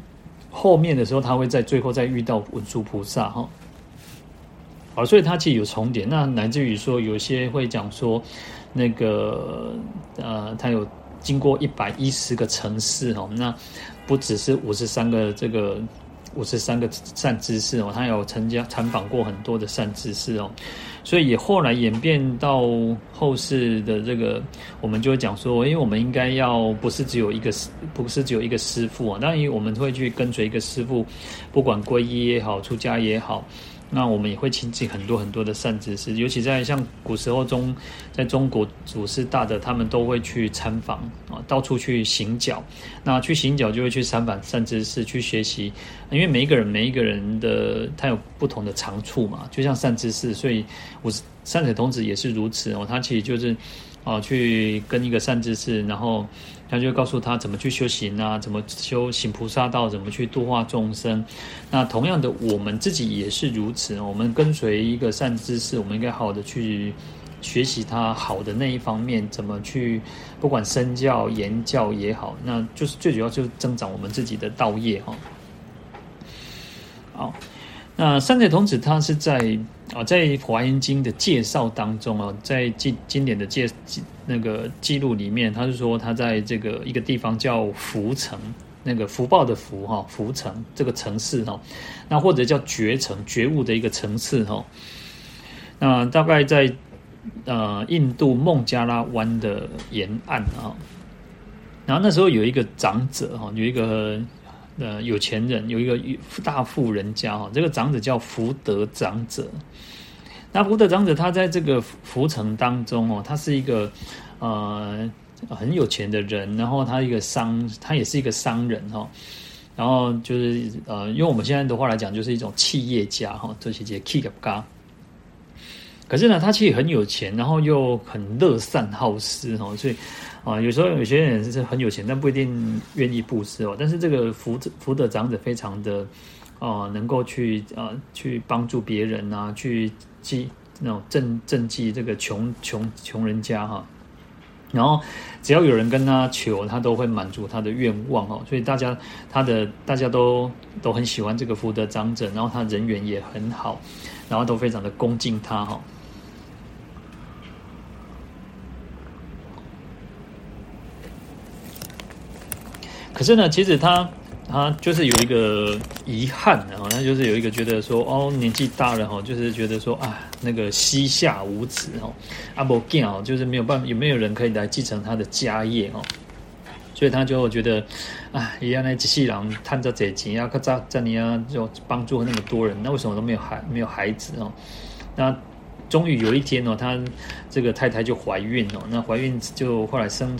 Speaker 1: 后面的时候他会在最后再遇到文殊菩萨哈。好，所以它其实有重叠，那乃至于说有些会讲说，那个呃，它有经过一百一十个城市哦，那不只是五十三个这个五十三个善知识哦，他有参加参访过很多的善知识哦，所以也后来演变到后世的这个，我们就会讲说，因为我们应该要不是只有一个师不是只有一个师傅啊，当然我们会去跟随一个师傅，不管皈依也好，出家也好。那我们也会亲近很多很多的善知识，尤其在像古时候中，在中国祖师大德，他们都会去参访啊，到处去行脚。那去行脚就会去参访善知识，去学习。因为每一个人每一个人的他有不同的长处嘛，就像善知识，所以我善财童子也是如此哦。他其实就是啊，去跟一个善知识，然后。他就告诉他怎么去修行啊，怎么修行菩萨道，怎么去度化众生。那同样的，我们自己也是如此。我们跟随一个善知识，我们应该好好的去学习他好的那一方面，怎么去不管身教言教也好，那就是最主要就是增长我们自己的道业哈。好。那善财童子他是在啊，在《华严经》的介绍当中啊，在经经典的介那个记录里面，他是说他在这个一个地方叫福城，那个福报的福哈，福城这个城市哈，那或者叫觉城，觉悟的一个城市哈。那大概在呃印度孟加拉湾的沿岸啊，然后那时候有一个长者哈，有一个。呃，有钱人有一个大富人家哈，这个长者叫福德长者。那福德长者他在这个福城当中哦，他是一个呃很有钱的人，然后他一个商，他也是一个商人哈。然后就是呃，用我们现在的话来讲，就是一种企业家哈，这些叫企业家。可是呢，他其实很有钱，然后又很乐善好施哈，所以。啊，有时候有些人是很有钱，但不一定愿意布施哦。但是这个福福德长者非常的，啊，能够去啊去帮助别人啊，去济那种賑賑济这个穷穷穷人家哈。然后只要有人跟他求，他都会满足他的愿望哦。所以大家他的大家都都很喜欢这个福德长者，然后他人缘也很好，然后都非常的恭敬他哈。可是呢，其实他他就是有一个遗憾的哈，他就是有一个觉得说哦，年纪大了哈，就是觉得说啊，那个膝下无子哈，阿伯健哦，就是没有办法，有没有人可以来继承他的家业哦？所以他就觉得啊，原来机器人探着这钱啊，可咋这里啊，就帮助那么多人，那为什么都没有孩没有孩子哦？那终于有一天哦，他这个太太就怀孕哦，那怀孕就后来生，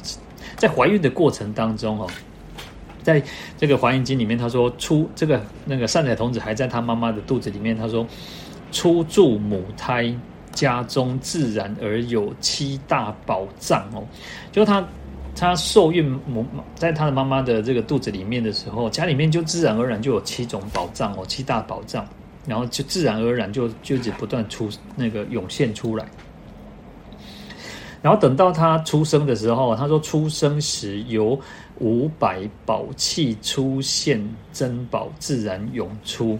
Speaker 1: 在怀孕的过程当中哦，在这个《华严经》里面，他说出这个那个善财童子还在他妈妈的肚子里面，他说初住母胎家中自然而有七大宝藏哦，就他。他受孕母在他的妈妈的这个肚子里面的时候，家里面就自然而然就有七种宝藏哦，七大宝藏，然后就自然而然就就一直不断出那个涌现出来。然后等到他出生的时候，他说出生时有五百宝器出现，珍宝自然涌出。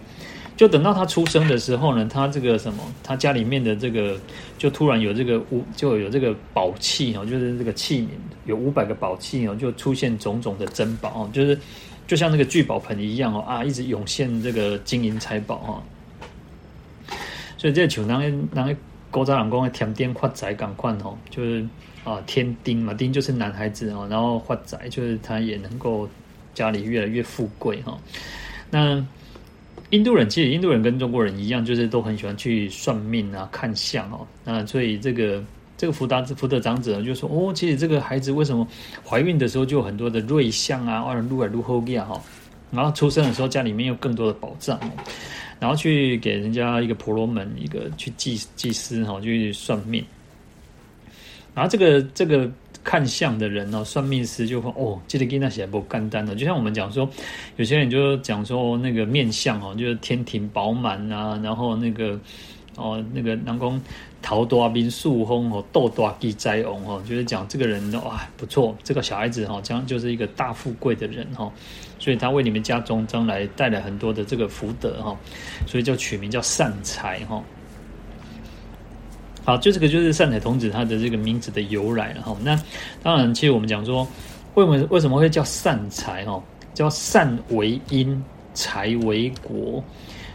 Speaker 1: 就等到他出生的时候呢，他这个什么，他家里面的这个就突然有这个五，就有这个宝器哦，就是这个器皿，有五百个宝器哦，就出现种种的珍宝哦，就是就像那个聚宝盆一样哦啊，一直涌现这个金银财宝哦。所以这像那个那个古早人讲的天丁发财赶快哦，就是啊添丁嘛，丁就是男孩子哦，然后发财就是他也能够家里越来越富贵哈，那。印度人其实，印度人跟中国人一样，就是都很喜欢去算命啊、看相哦。那所以这个这个福达福德长者就说：“哦，其实这个孩子为什么怀孕的时候就有很多的瑞相啊，或者如来如何样哈？然后出生的时候家里面有更多的宝藏，然后去给人家一个婆罗门一个去祭祭司哈，去算命。然后这个这个。”看相的人哦，算命师就说哦，这个跟那些不干单的，就像我们讲说，有些人就讲说那个面相哦，就是天庭饱满啊，然后那个哦，那个南宫桃多兵树轰哦，豆多地栽翁哦，就是讲这个人哇不错，这个小孩子哈，将就是一个大富贵的人哈，所以他为你们家中将来带来很多的这个福德哈，所以就取名叫善财哈。好，就这个就是善财童子他的这个名字的由来了哈。那当然，其实我们讲说，为什么为什么会叫善财哈？叫善为因，财为果，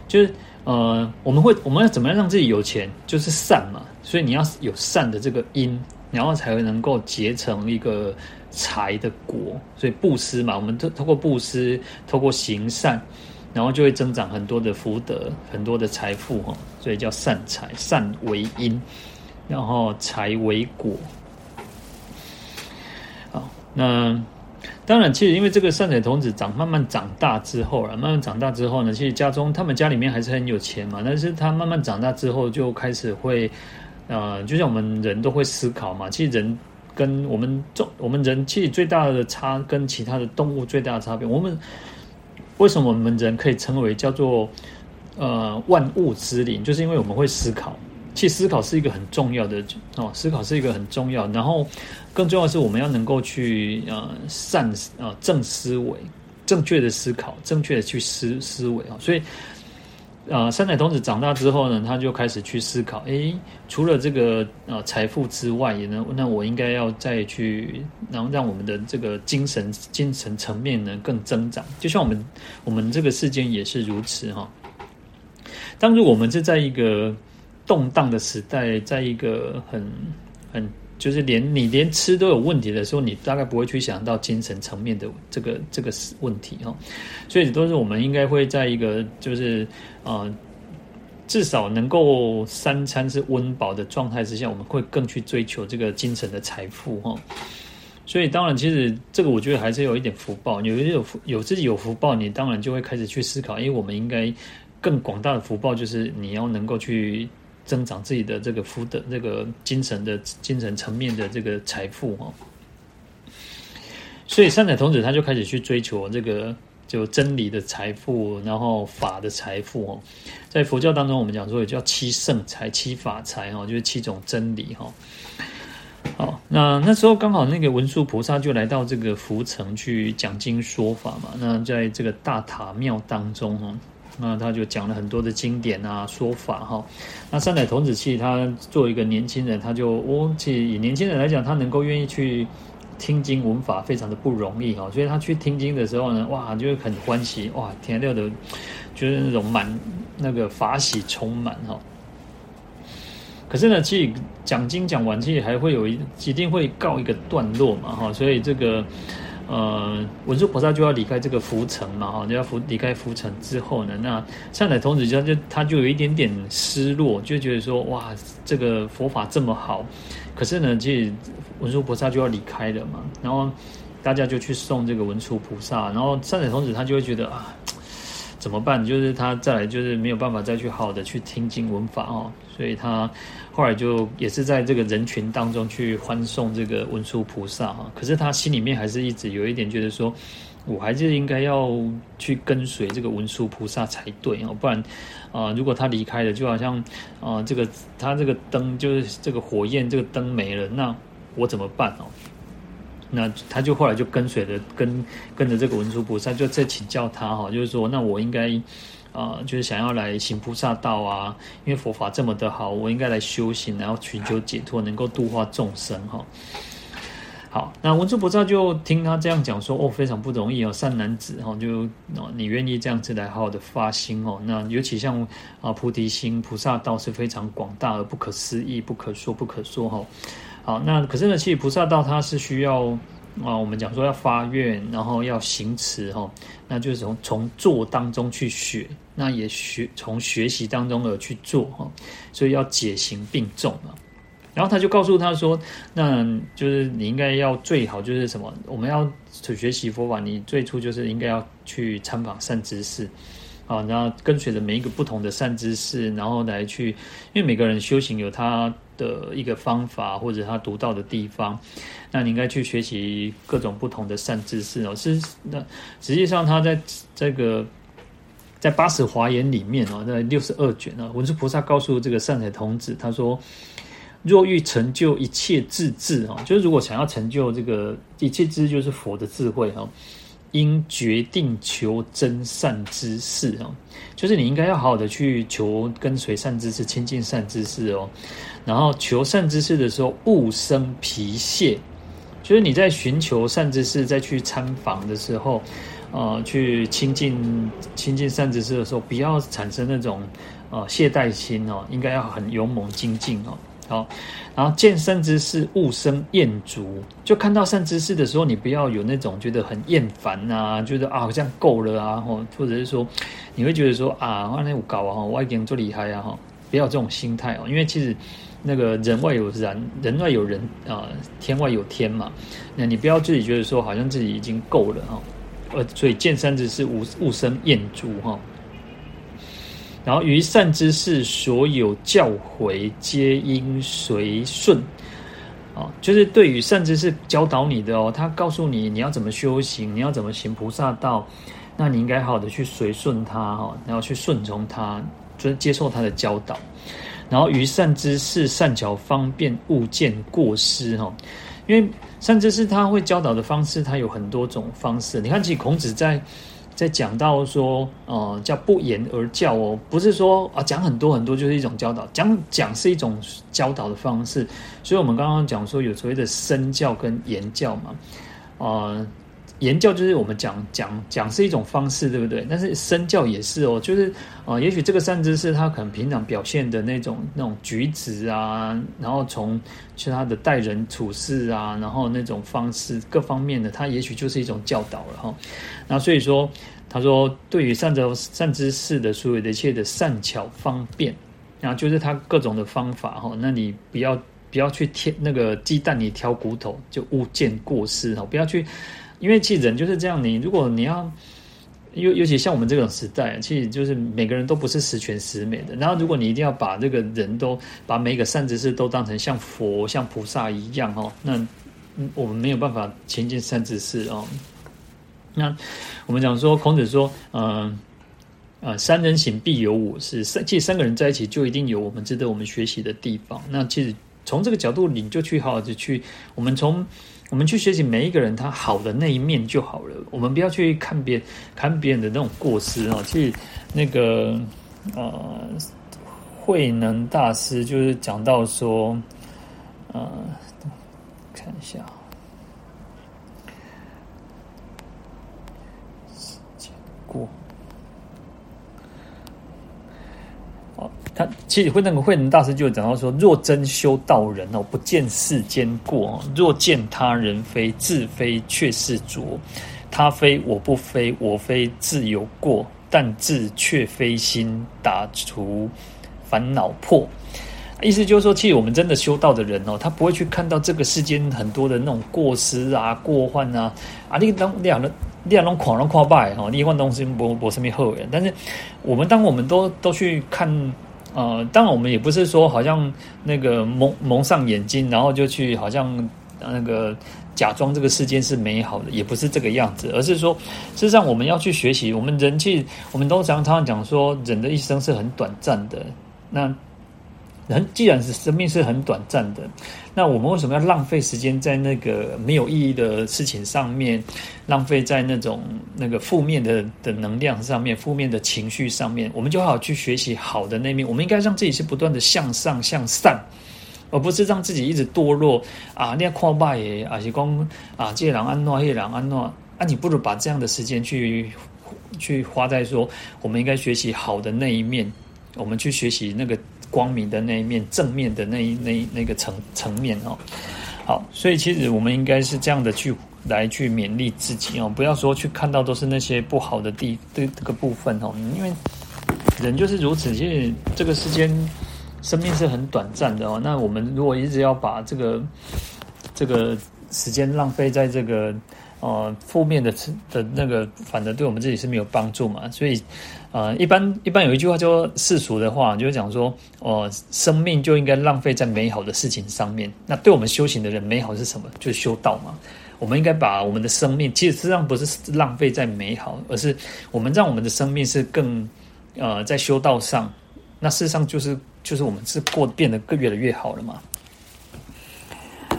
Speaker 1: 就是呃，我们会我们要怎么样让自己有钱？就是善嘛。所以你要有善的这个因，然后才能够结成一个财的果。所以布施嘛，我们透透过布施，透过行善。然后就会增长很多的福德，很多的财富哈，所以叫善财，善为因，然后财为果。好，那当然，其实因为这个善财童子长慢慢长大之后了，慢慢长大之后呢，其实家中他们家里面还是很有钱嘛，但是他慢慢长大之后就开始会，呃，就像我们人都会思考嘛，其实人跟我们中我们人其实最大的差，跟其他的动物最大的差别，我们。为什么我们人可以称为叫做呃万物之灵？就是因为我们会思考。其实思考是一个很重要的哦，思考是一个很重要。然后更重要的是，我们要能够去呃善呃正思维，正确的思考，正确的去思思维啊。所以。呃，三奶童子长大之后呢，他就开始去思考，诶，除了这个呃财富之外，也能，那我应该要再去，然后让我们的这个精神精神层面呢更增长。就像我们我们这个世间也是如此哈。当如果我们是在一个动荡的时代，在一个很很。就是连你连吃都有问题的时候，你大概不会去想到精神层面的这个这个问题哈，所以都是我们应该会在一个就是呃至少能够三餐是温饱的状态之下，我们会更去追求这个精神的财富哈。所以当然，其实这个我觉得还是有一点福报，有有有自己有福报，你当然就会开始去思考，因为我们应该更广大的福报就是你要能够去。增长自己的这个福德，这个精神的精神层面的这个财富哦，所以善财童子他就开始去追求这个就真理的财富，然后法的财富哦。在佛教当中，我们讲说也叫七圣财、七法财哦，就是七种真理哈。好，那那时候刚好那个文殊菩萨就来到这个福城去讲经说法嘛。那在这个大塔庙当中哈。那他就讲了很多的经典啊说法哈。那善财童子其实他作为一个年轻人，他就哦，其实以年轻人来讲，他能够愿意去听经闻法，非常的不容易哈。所以他去听经的时候呢，哇，就很欢喜哇，天六的，就是那种满那个法喜充满哈。可是呢，其实讲经讲完，其实还会有一一定会告一个段落嘛哈。所以这个。呃，文殊菩萨就要离开这个浮尘嘛，哈，就要浮离开浮尘之后呢，那善财童子就就他就有一点点失落，就觉得说，哇，这个佛法这么好，可是呢，其实文殊菩萨就要离开了嘛，然后大家就去送这个文殊菩萨，然后善财童子他就会觉得啊，怎么办？就是他再来就是没有办法再去好的去听经闻法哦，所以他。后来就也是在这个人群当中去欢送这个文殊菩萨哈，可是他心里面还是一直有一点觉得说，我还是应该要去跟随这个文殊菩萨才对哦，不然啊，如果他离开了，就好像啊，这个他这个灯就是这个火焰这个灯没了，那我怎么办哦？那他就后来就跟随着跟跟着这个文殊菩萨，就在请教他哈，就是说，那我应该。啊、就是想要来行菩萨道啊，因为佛法这么的好，我应该来修行，然后寻求解脱，能够度化众生哈。好，那文殊菩萨就听他这样讲说，哦，非常不容易哦，善男子哈，就哦，你愿意这样子来好好的发心哦，那尤其像啊菩提心、菩萨道是非常广大而不可思议、不可说、不可说哈。好，那可是呢，其实菩萨道它是需要。啊，我们讲说要发愿，然后要行持哈，那就是从从做当中去学，那也学从学习当中而去做哈，所以要解行并重嘛。然后他就告诉他说，那就是你应该要最好就是什么，我们要去学习佛法，你最初就是应该要去参访善知识。啊，然后跟随着每一个不同的善知识，然后来去，因为每个人修行有他的一个方法或者他独到的地方，那你应该去学习各种不同的善知识哦。是那实际上他在这个在八十华严里面哦，在六十二卷啊，文殊菩萨告诉这个善财童子，他说：若欲成就一切智智啊，就是如果想要成就这个一切智，就是佛的智慧哈。应决定求真善知识啊，就是你应该要好好的去求跟随善知识，亲近善知识哦。然后求善知识的时候，勿生疲懈，就是你在寻求善知识，再去参访的时候，呃，去亲近亲近善知识的时候，不要产生那种呃懈怠心哦，应该要很勇猛精进哦。好，然后见善知识勿生厌足，就看到善知识的时候，你不要有那种觉得很厌烦啊，觉得啊好像够了啊，或或者是说，你会觉得说啊，我那我搞啊，我已经做厉害啊，哈，不要这种心态哦，因为其实那个人外有人，人外有人啊，天外有天嘛，那你不要自己觉得说好像自己已经够了哈，呃，所以见善知识勿勿生厌足哈。然后于善知识所有教诲，皆应随顺。啊，就是对于善知识教导你的哦，他告诉你你要怎么修行，你要怎么行菩萨道，那你应该好好的去随顺他哈，然后去顺从他，就是接受他的教导。然后于善知识善巧方便，勿见过失哈。因为善知识他会教导的方式，他有很多种方式。你看，其实孔子在。在讲到说，呃，叫不言而教哦，不是说啊讲很多很多就是一种教导，讲讲是一种教导的方式。所以我们刚刚讲说有所谓的身教跟言教嘛，呃，言教就是我们讲讲讲是一种方式，对不对？但是身教也是哦，就是啊、呃，也许这个善知识他可能平常表现的那种那种举止啊，然后从其他的待人处事啊，然后那种方式各方面的，他也许就是一种教导了哈。那所以说，他说对于善知善知识的所有的一切的善巧方便，然后就是他各种的方法哈，那你不要不要去挑那个鸡蛋里挑骨头，就勿见过失哈，不要去，因为其实人就是这样，你如果你要，尤尤其像我们这种时代，其实就是每个人都不是十全十美的，然后如果你一定要把这个人都把每个善知识都当成像佛像菩萨一样哦，那我们没有办法前进善知识哦。那我们讲说，孔子说，嗯、呃，呃，三人行必有我师。三其实三个人在一起，就一定有我们值得我们学习的地方。那其实从这个角度，你就去好好的去，我们从我们去学习每一个人他好的那一面就好了。我们不要去看别人看别人的那种过失啊。其实那个呃，慧能大师就是讲到说，呃，看一下。他其实慧那个慧能大师就讲到说：若真修道人哦，不见世间过；若见他人非，自非却是浊。他非我不非，我非自有过，但自却非心，打除烦恼破。意思就是说，其实我们真的修道的人哦，他不会去看到这个世间很多的那种过失啊、过患啊啊，你当两人。两种狂人狂拜哈，你一东西不不是没后人。但是我们当我们都都去看，呃，当然我们也不是说好像那个蒙蒙上眼睛，然后就去好像那个假装这个世间是美好的，也不是这个样子，而是说，事实上我们要去学习。我们人气，我们都常常讲说，人的一生是很短暂的。那人既然是生命是很短暂的，那我们为什么要浪费时间在那个没有意义的事情上面？浪费在那种那个负面的的能量上面，负面的情绪上面？我们就好好去学习好的那面。我们应该让自己是不断的向上向善，而不是让自己一直堕落啊！你要看败耶，啊是光啊，这个人安诺，那个人安诺，啊，你不如把这样的时间去去花在说，我们应该学习好的那一面，我们去学习那个。光明的那一面，正面的那一那那个层层面哦，好，所以其实我们应该是这样的去来去勉励自己哦，不要说去看到都是那些不好的地这这个部分哦，因为人就是如此，其实这个世间生命是很短暂的哦，那我们如果一直要把这个这个时间浪费在这个。呃，负面的的那个，反正对我们自己是没有帮助嘛。所以，呃，一般一般有一句话叫世俗的话，就是讲说，哦、呃，生命就应该浪费在美好的事情上面。那对我们修行的人，美好是什么？就是修道嘛。我们应该把我们的生命，其实实际上不是浪费在美好，而是我们让我们的生命是更，呃，在修道上。那事实上就是就是我们是过变得更越来越好了嘛。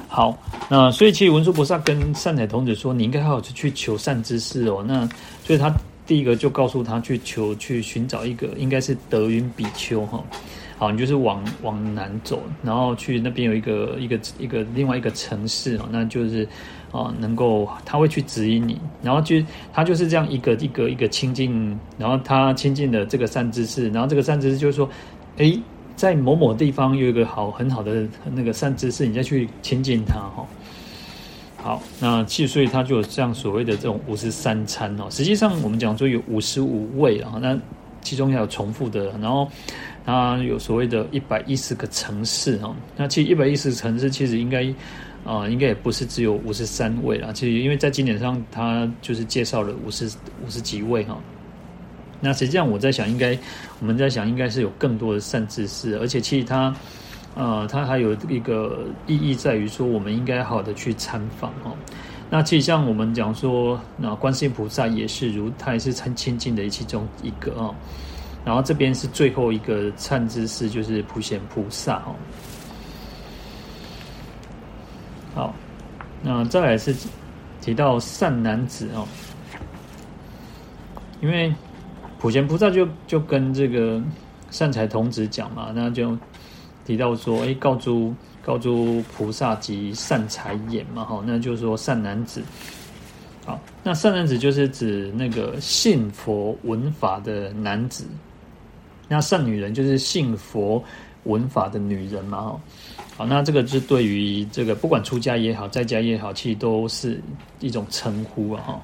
Speaker 1: 好，那所以其实文殊菩萨跟善财童子说，你应该好好去求善知识哦。那所以他第一个就告诉他去求，去寻找一个应该是德云比丘哈。好，你就是往往南走，然后去那边有一个一个一个另外一个城市哦，那就是啊能够他会去指引你，然后就他就是这样一个一个一个亲近，然后他亲近的这个善知识，然后这个善知识就是说，诶。在某某地方有一个好很好的那个善知识，你再去亲近他哈。好，那其实所以他就有这样所谓的这种五十三餐哦。实际上我们讲说有五十五位啊，那其中还有重复的，然后它有所谓的一百一十个城市哈。那其实一百一十个城市其实应该啊，应该也不是只有五十三位啦。其实因为在经典上他就是介绍了五十五十几位哈。那实际上我在想，应该我们在想，应该是有更多的善知识，而且其实它，呃，它还有一个意义在于说，我们应该好的去参访哦。那其实像我们讲说，那观世音菩萨也是如，他也是很亲近的其中一个哦。然后这边是最后一个善知识，就是普贤菩萨哦。好，那再来是提到善男子哦，因为。普贤菩萨就就跟这个善财童子讲嘛，那就提到说，哎，告诸告诸菩萨及善财也嘛，哈，那就是说善男子。好，那善男子就是指那个信佛闻法的男子，那善女人就是信佛闻法的女人嘛，哈。好，那这个是对于这个不管出家也好，在家也好，其实都是一种称呼啊，哈。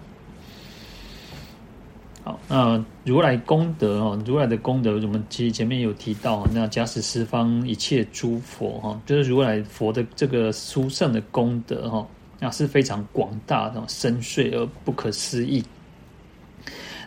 Speaker 1: 好，那如来功德哦，如来的功德，我们其实前面有提到，那假使十方一切诸佛哈，就是如来佛的这个殊胜的功德哈，那是非常广大的、深邃而不可思议。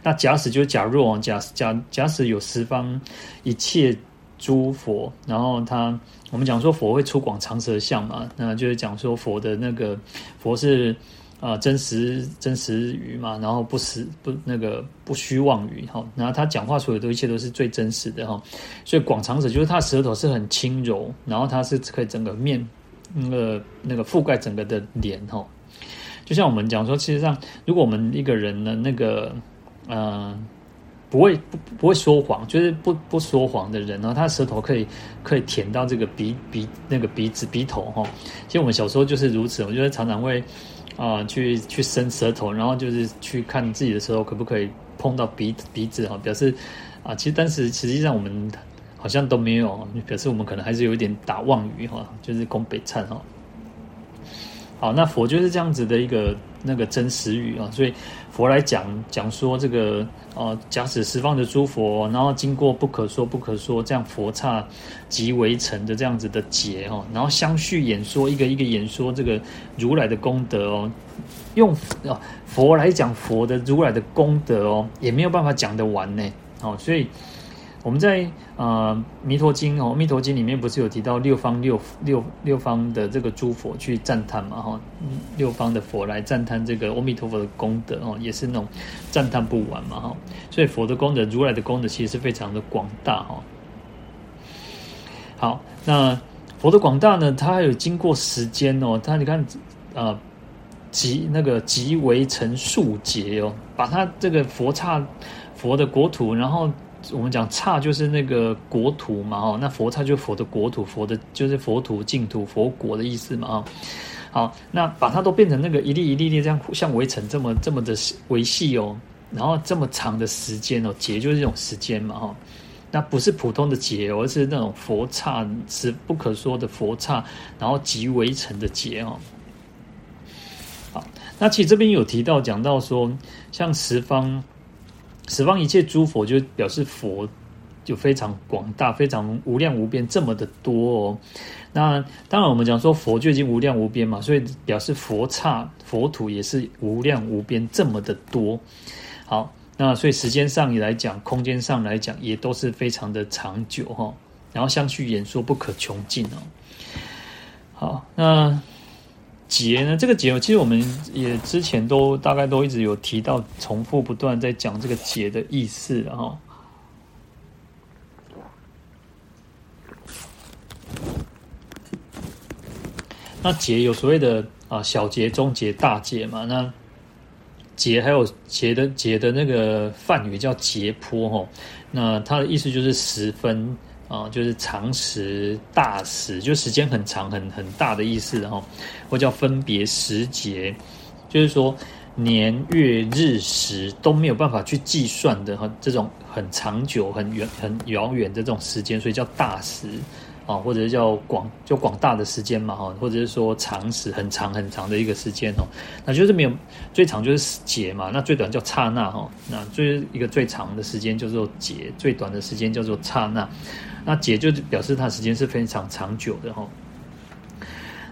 Speaker 1: 那假使就假若假假假使有十方一切诸佛，然后他我们讲说佛会出广长舌相嘛，那就是讲说佛的那个佛是。啊，真实真实语嘛，然后不实不那个不虚妄语哈，然后他讲话所有的一切都是最真实的哈，所以广长者就是他舌头是很轻柔，然后他是可以整个面那个那个覆盖整个的脸哈，就像我们讲说，其实上如果我们一个人呢，那个呃不会不不会说谎，就是不不说谎的人呢，他舌头可以可以舔到这个鼻鼻那个鼻子鼻头哈，其实我们小时候就是如此，我觉得常常会。啊，去去伸舌头，然后就是去看自己的舌头可不可以碰到鼻鼻子哈，表示啊，其实当时实际上我们好像都没有，表示我们可能还是有一点打妄语哈，就是宫北颤哈。好，那佛就是这样子的一个那个真实语啊，所以佛来讲讲说这个呃，假使十方的诸佛，然后经过不可说不可说这样佛刹即为成的这样子的劫哦，然后相续演说一个一个演说这个如来的功德哦，用啊佛来讲佛的如来的功德哦，也没有办法讲得完呢哦，所以。我们在呃《弥陀经》哦，《弥陀经》里面不是有提到六方六六六方的这个诸佛去赞叹嘛哈，六方的佛来赞叹这个阿弥陀佛的功德哦，也是那种赞叹不完嘛哈。所以佛的功德，如来的功德其实是非常的广大哈。好，那佛的广大呢，它还有经过时间哦，它你看啊，即那个即为成数劫哦，把它这个佛刹佛的国土，然后。我们讲刹就是那个国土嘛，哦，那佛刹就佛的国土，佛的就是佛土净土佛国的意思嘛，哦，好，那把它都变成那个一粒一粒粒这样像围城这么这么的维系哦，然后这么长的时间哦，劫就是这种时间嘛，哦，那不是普通的劫，而是那种佛刹是不可说的佛刹，然后即围城的劫哦。好，那其实这边有提到讲到说，像十方。十方一切诸佛就表示佛就非常广大，非常无量无边，这么的多哦。那当然，我们讲说佛就已经无量无边嘛，所以表示佛刹佛土也是无量无边，这么的多。好，那所以时间上也来讲，空间上来讲，也都是非常的长久哈。然后相续演说不可穷尽哦。好，那。劫呢？这个劫，其实我们也之前都大概都一直有提到，重复不断在讲这个劫的意思，然后，那劫有所谓的啊小劫、中劫、大劫嘛？那劫还有劫的劫的那个梵语叫劫波哈，那它的意思就是十分。啊，就是长时、大时，就时间很长、很很大的意思，然后或叫分别时节，就是说年月日时都没有办法去计算的哈，这种很长久、很远、很遥远的这种时间，所以叫大时。啊，或者是叫广就广大的时间嘛哈，或者是说长时，很长很长的一个时间哦，那就是没有最长就是劫嘛，那最短叫刹那哈，那最一个最长的时间叫做劫，最短的时间叫做刹那。那劫就表示它时间是非常长久的哈。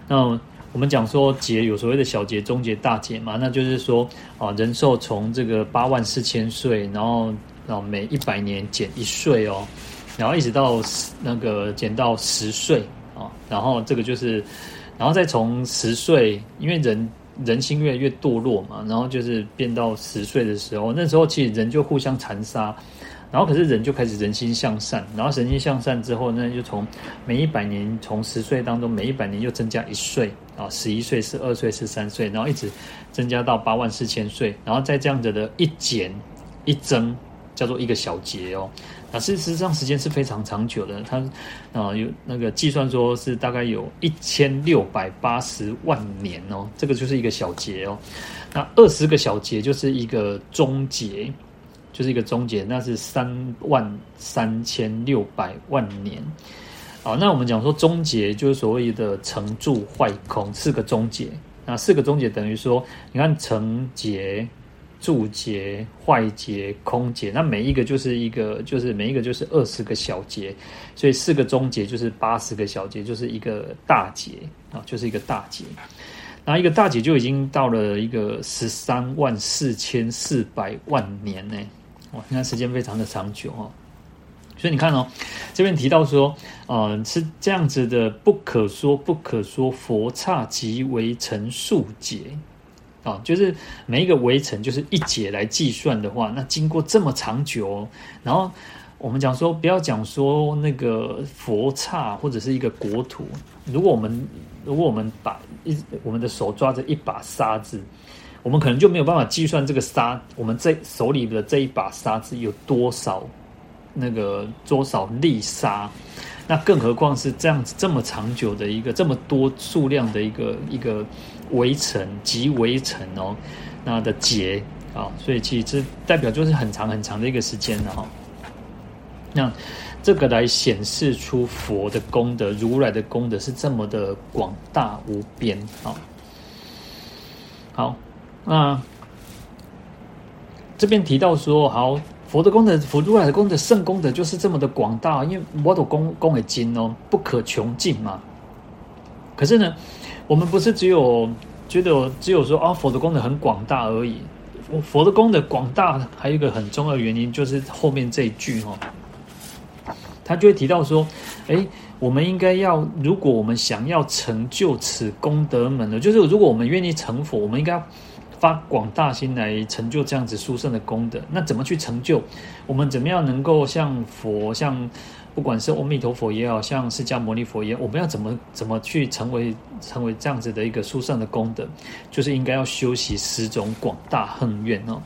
Speaker 1: 那我们讲说劫有所谓的小劫、中劫、大劫嘛，那就是说啊，人寿从这个八万四千岁，然后啊每一百年减一岁哦，然后一直到那个减到十岁啊，然后这个就是，然后再从十岁，因为人人心越来越堕落嘛，然后就是变到十岁的时候，那时候其实人就互相残杀。然后可是人就开始人心向善，然后人心向善之后呢，就从每一百年，从十岁当中每一百年又增加一岁啊，十一岁、十二岁、十三岁，然后一直增加到八万四千岁，然后再这样子的一减一增，叫做一个小节哦。那事实上时间是非常长久的，它啊有那个计算说是大概有一千六百八十万年哦，这个就是一个小劫哦。那二十个小劫就是一个终结。就是一个终结，那是三万三千六百万年。好，那我们讲说终结就是所谓的成住坏空四个终结。那四个终结等于说，你看成劫、住劫、坏劫、空劫，那每一个就是一个，就是每一个就是二十个小劫，所以四个中劫就是八十个小劫，就是一个大劫啊，就是一个大劫。那一个大劫就已经到了一个十三万四千四百万年呢。哇，你看时间非常的长久哦，所以你看哦，这边提到说，呃，是这样子的，不可说不可说，佛刹即为成数劫啊，就是每一个围城就是一劫来计算的话，那经过这么长久，然后我们讲说，不要讲说那个佛刹或者是一个国土，如果我们如果我们把一我们的手抓着一把沙子。我们可能就没有办法计算这个沙，我们这手里的这一把沙子有多少那个多少粒沙，那更何况是这样子这么长久的一个这么多数量的一个一个围城及围城哦，那的劫啊，所以其实这代表就是很长很长的一个时间了哈。那这个来显示出佛的功德，如来的功德是这么的广大无边啊。好，那这边提到说，好，佛的功德，佛如来的功德，圣功德就是这么的广大，因为我的功功的经哦，不可穷尽嘛。可是呢，我们不是只有觉得只有说啊，佛的功德很广大而已。佛的功德广大，还有一个很重要的原因，就是后面这一句哈。他就会提到说，诶，我们应该要，如果我们想要成就此功德门呢，就是如果我们愿意成佛，我们应该发广大心来成就这样子殊胜的功德。那怎么去成就？我们怎么样能够像佛，像不管是阿弥陀佛也好，像释迦牟尼佛也好，我们要怎么怎么去成为成为这样子的一个殊胜的功德？就是应该要修习十种广大恨愿哦。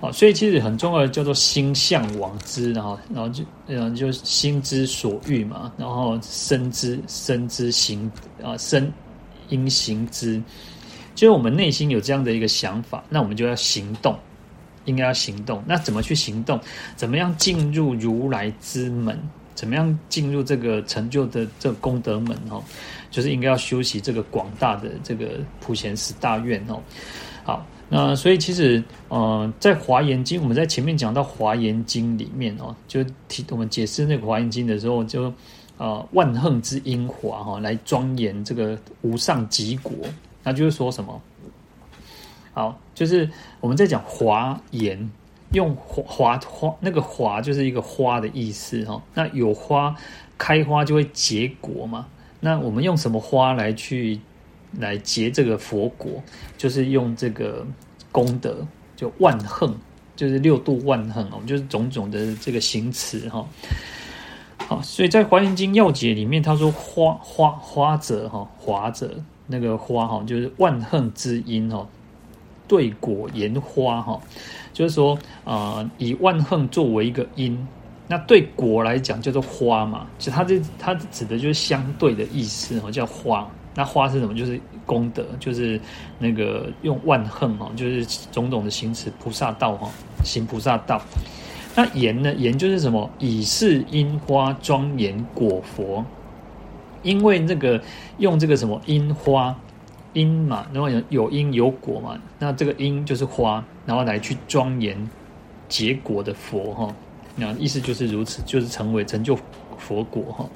Speaker 1: 好，所以其实很重要的叫做心向往之，然后，然后就，嗯，就心之所欲嘛，然后身之身之行啊，身应行之，就是我们内心有这样的一个想法，那我们就要行动，应该要行动。那怎么去行动？怎么样进入如来之门？怎么样进入这个成就的这个功德门？哦，就是应该要修习这个广大的这个普贤十大愿哦。好。那所以其实，呃，在《华严经》，我们在前面讲到《华严经》里面哦，就提我们解释那个《华严经》的时候，就呃万横之英华哈，来庄严这个无上极国。那就是说什么？好，就是我们在讲华严，用华花那个华就是一个花的意思哈。那有花开花就会结果嘛。那我们用什么花来去？来结这个佛果，就是用这个功德，就万恨，就是六度万恨哦，就是种种的这个行持哈。好，所以在《华严经要解》里面，他说花花花者哈，花者那个花哈，就是万恨之因哈，对果言花哈，就是说、呃，以万恨作为一个因，那对果来讲叫做花嘛，其实它这它指的就是相对的意思哈，叫花。那花是什么？就是功德，就是那个用万恨哦，就是种种的行持菩萨道哈，行菩萨道。那言呢？言就是什么？以是因花庄严果佛。因为那个用这个什么因花因嘛，然后有有因有果嘛，那这个因就是花，然后来去庄严结果的佛哈。那意思就是如此，就是成为成就佛果哈。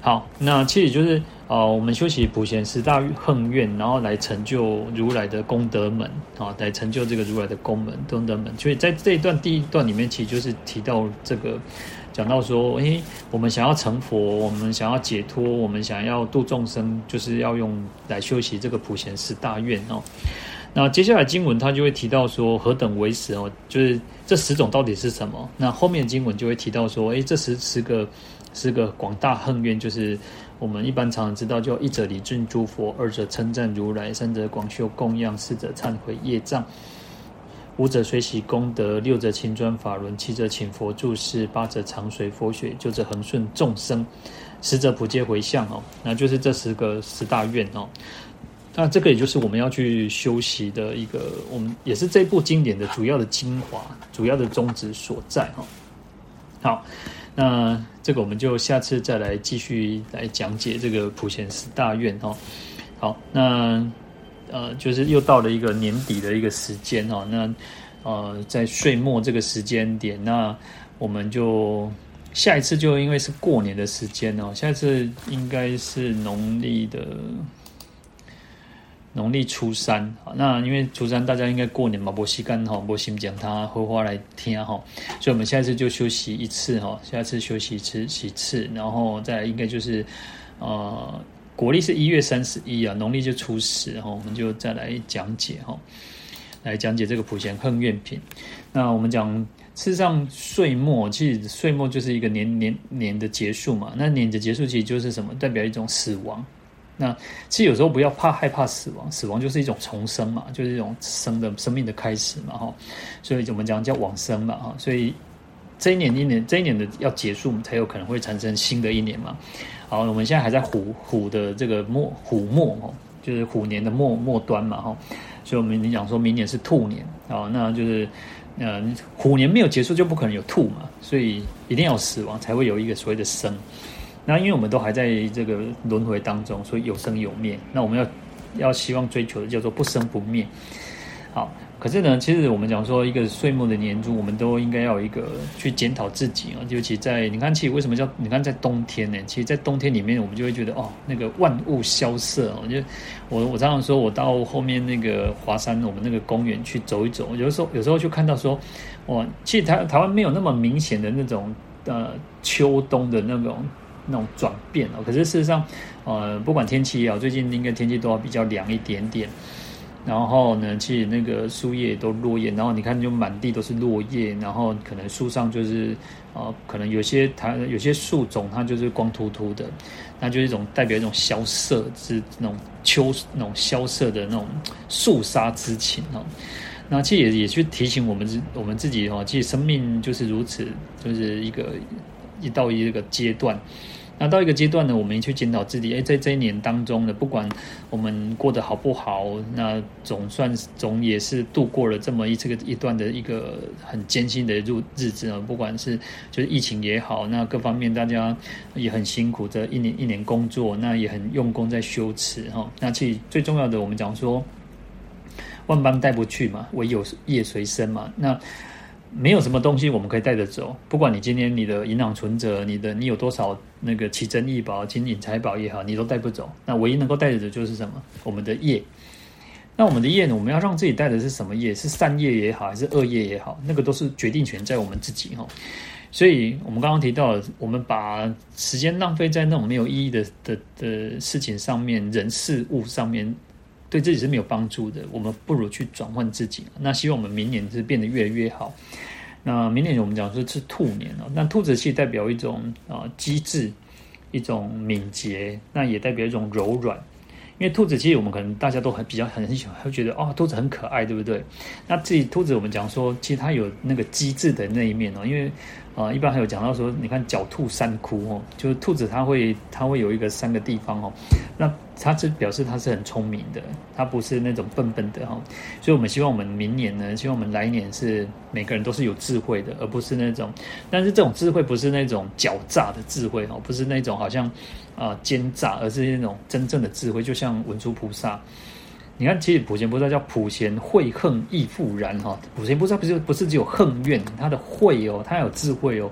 Speaker 1: 好，那其实就是呃，我们修习普贤十大恨愿，然后来成就如来的功德门啊，来成就这个如来的功门功德门。所以在这一段第一段里面，其实就是提到这个，讲到说，诶，我们想要成佛，我们想要解脱，我们想要度众生，就是要用来修习这个普贤十大愿哦。那接下来经文他就会提到说，何等为十哦，就是这十种到底是什么？那后面经文就会提到说，诶，这十十个。是个广大恨愿，就是我们一般常常知道，就一者礼敬诸佛，二者称赞如来，三者广修供养，四者忏悔业障，五者随喜功德，六者勤转法轮，七者请佛住世，八者常随佛学，九者恒顺众生，十者普皆回向哦。那就是这十个十大愿哦。那这个也就是我们要去修习的一个，我们也是这部经典的主要的精华，主要的宗旨所在哈。好。那这个我们就下次再来继续来讲解这个普贤寺大愿哦。好，那呃就是又到了一个年底的一个时间哦。那呃在岁末这个时间点，那我们就下一次就因为是过年的时间哦，下一次应该是农历的。农历初三，那因为初三大家应该过年嘛，没时间哈，没心讲他荷花来听哈，所以我们下次就休息一次哈，下次休息一次一次，然后再应该就是，呃，国历是一月三十一啊，农历就初十哈，我们就再来讲解哈，来讲解这个普贤恨愿品。那我们讲，事实上岁末其实岁末就是一个年年年的结束嘛，那年的结束其实就是什么？代表一种死亡。那其实有时候不要怕害怕死亡，死亡就是一种重生嘛，就是一种生的生命的开始嘛，哈。所以我们讲叫往生嘛，哈。所以这一年一年这一年的要结束，才有可能会产生新的一年嘛。好，我们现在还在虎虎的这个末虎末哦，就是虎年的末末端嘛哈，所以我们你讲说明年是兔年啊，那就是呃虎年没有结束就不可能有兔嘛，所以一定要死亡才会有一个所谓的生。那因为我们都还在这个轮回当中，所以有生有灭。那我们要要希望追求的叫做不生不灭。好，可是呢，其实我们讲说一个岁末的年终，我们都应该要有一个去检讨自己啊。尤其在你看，其实为什么叫你看在冬天呢？其实，在冬天里面，我们就会觉得哦，那个万物萧瑟。我就我我常常说，我到后面那个华山，我们那个公园去走一走，有的时候有时候就看到说，哇，其实台台湾没有那么明显的那种呃秋冬的那种。那种转变哦，可是事实上，呃，不管天气也好，最近应该天气都要比较凉一点点。然后呢，其实那个树叶都落叶，然后你看就满地都是落叶，然后可能树上就是，呃，可能有些它有些树种它就是光秃秃的，那就是一种代表一种萧瑟之那种秋那种萧瑟的那种肃杀之情哦。那其实也也去提醒我们自我们自己哦，其实生命就是如此，就是一个一到一个阶段。那到一个阶段呢，我们去检讨自己，哎，在这一年当中呢，不管我们过得好不好，那总算总也是度过了这么一这个一段的一个很艰辛的日日子啊。不管是就是疫情也好，那各方面大家也很辛苦，这一年一年工作，那也很用功在修持哈。那其实最重要的，我们讲说万般带不去嘛，唯有业随身嘛。那没有什么东西我们可以带着走，不管你今天你的银行存折，你的你有多少那个奇珍异宝、金银财宝也好，你都带不走。那唯一能够带着的就是什么？我们的业。那我们的业呢？我们要让自己带的是什么业？是善业也好，还是恶业也好？那个都是决定权在我们自己哈。所以我们刚刚提到，我们把时间浪费在那种没有意义的的的事情上面，人事物上面。对自己是没有帮助的，我们不如去转换自己。那希望我们明年是变得越来越好。那明年我们讲说是兔年哦，那兔子其实代表一种啊机智，一种敏捷，那也代表一种柔软。因为兔子其实我们可能大家都很比较很喜欢，会觉得哦兔子很可爱，对不对？那自己兔子我们讲说，其实它有那个机智的那一面哦，因为。啊，一般还有讲到说，你看狡兔三窟哦，就是兔子它会它会有一个三个地方哦，那它是表示它是很聪明的，它不是那种笨笨的哈，所以我们希望我们明年呢，希望我们来年是每个人都是有智慧的，而不是那种，但是这种智慧不是那种狡诈的智慧哦，不是那种好像啊奸诈，而是那种真正的智慧，就像文殊菩萨。你看，其实普贤菩萨叫普贤慧恨亦复然哈。普贤菩萨不是不是只有恨怨，他的慧哦，他有智慧哦，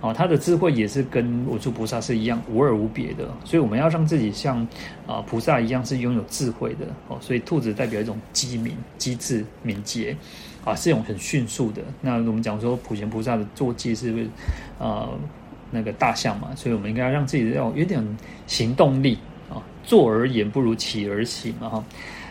Speaker 1: 哦，他的智慧也是跟文殊菩萨是一样无二无别的。所以我们要让自己像啊菩萨一样是拥有智慧的哦。所以兔子代表一种机敏、机智、敏捷啊，是一种很迅速的。那我们讲说普贤菩萨的坐骑是不是啊那个大象嘛？所以我们应该要让自己要有点行动力啊，坐而言不如起而行嘛哈。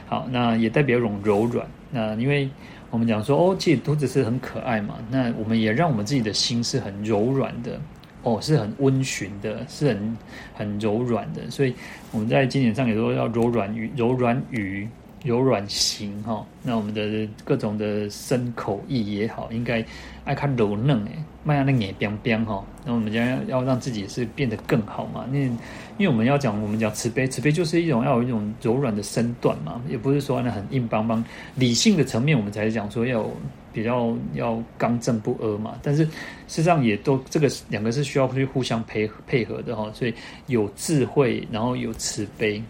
Speaker 1: 好，那也代表一种柔软。那因为我们讲说，哦，其实兔子是很可爱嘛。那我们也让我们自己的心是很柔软的，哦，是很温驯的，是很很柔软的。所以我们在经典上也说要柔软语、柔软语、柔软型哈。那我们的各种的身口意也好，应该爱看柔嫩诶，迈向那眼边边哈。那我们将要让自己是变得更好嘛。那因为我们要讲，我们讲慈悲，慈悲就是一种要有一种柔软的身段嘛，也不是说那很硬邦邦。理性的层面，我们才讲说要比较要刚正不阿嘛。但是事实上也都这个两个是需要去互相配配合的哈。所以有智慧，然后有慈悲，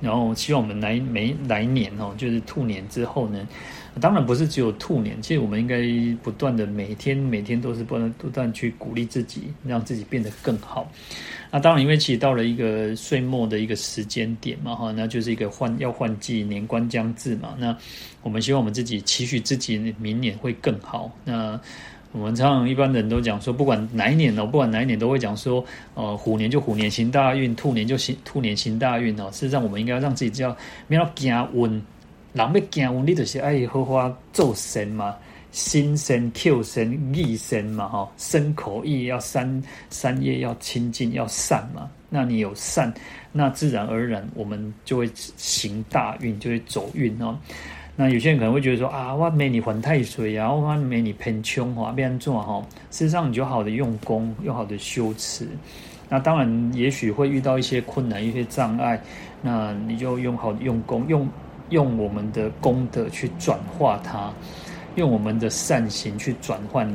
Speaker 1: 然后希望我们来每来年哦，就是兔年之后呢。当然不是只有兔年，其实我们应该不断的每天每天都是不断不断去鼓励自己，让自己变得更好。那当然，因为其实到了一个岁末的一个时间点嘛，哈，那就是一个换要换季，年关将至嘛。那我们希望我们自己期许自己明年会更好。那我们常常一般人都讲说，不管哪一年哦，不管哪一年都会讲说，呃，虎年就虎年行大运，兔年就行兔年行大运哦。事实上，我们应该要让自己叫不要加温。人要惊运，你就是爱好好做神嘛，心善、口善、意善嘛，哈，身口意要三三业要清净，要善嘛。那你有善，那自然而然我们就会行大运，就会走运哦。那有些人可能会觉得说啊，我没你还太岁啊，我没你偏穷哈，变做哈。事实上，你就好的用功，又好的修持。那当然，也许会遇到一些困难、一些障碍，那你就用好用功，用用我们的功德去转化它，用我们的善行去转换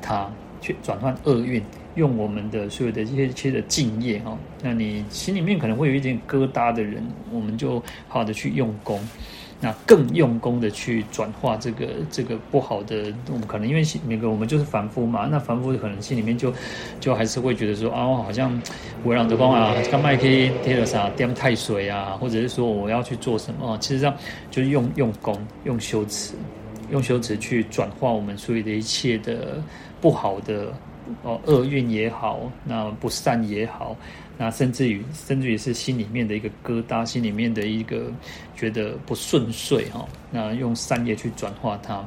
Speaker 1: 它，去转换厄运，用我们的所有的这些一切的敬业哈。那你心里面可能会有一点疙瘩的人，我们就好的去用功。那更用功的去转化这个这个不好的，我们可能因为每个我们就是凡夫嘛，那凡夫可能心里面就就还是会觉得说啊，好像我让德光啊，刚麦可以贴了啥点太水啊，或者是说我要去做什么，其实上就是用用功，用修持，用修持去转化我们所有的一切的不好的哦厄运也好，那不善也好。那甚至于，甚至于是心里面的一个疙瘩，心里面的一个觉得不顺遂哈。那用善业去转化它，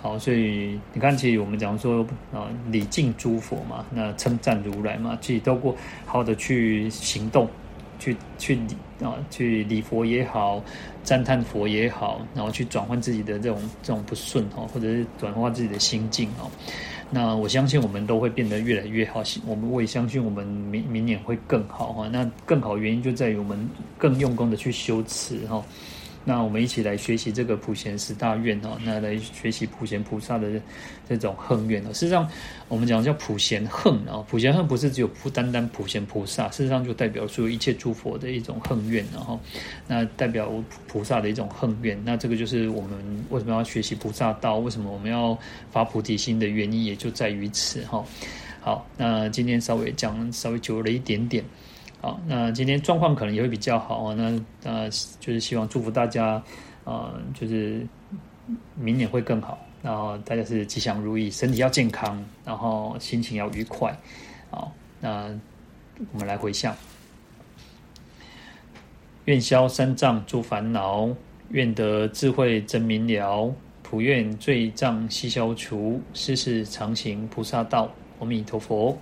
Speaker 1: 好，所以你看，其实我们讲说啊，礼敬诸佛嘛，那称赞如来嘛，其实透过好的去行动，去去礼啊，去礼佛也好，赞叹佛也好，然后去转换自己的这种这种不顺哦，或者是转化自己的心境哦。那我相信我们都会变得越来越好，我们我也相信我们明明年会更好哈。那更好原因就在于我们更用功的去修持哈。那我们一起来学习这个普贤十大愿哦，那来学习普贤菩萨的这种恨愿哦。事实上，我们讲叫普贤恨啊，普贤恨不是只有不单单普贤菩萨，事实上就代表所有一切诸佛的一种恨愿，然后那代表菩萨的一种恨愿。那这个就是我们为什么要学习菩萨道，为什么我们要发菩提心的原因，也就在于此哈。好，那今天稍微讲稍微久了一点点。好，那今天状况可能也会比较好啊。那呃，就是希望祝福大家，啊、就是明年会更好。然后大家是吉祥如意，身体要健康，然后心情要愉快。好，那我们来回向，愿消三障诸烦恼，愿得智慧真明了，普愿罪障悉消除，世世常行菩萨道。阿弥陀佛。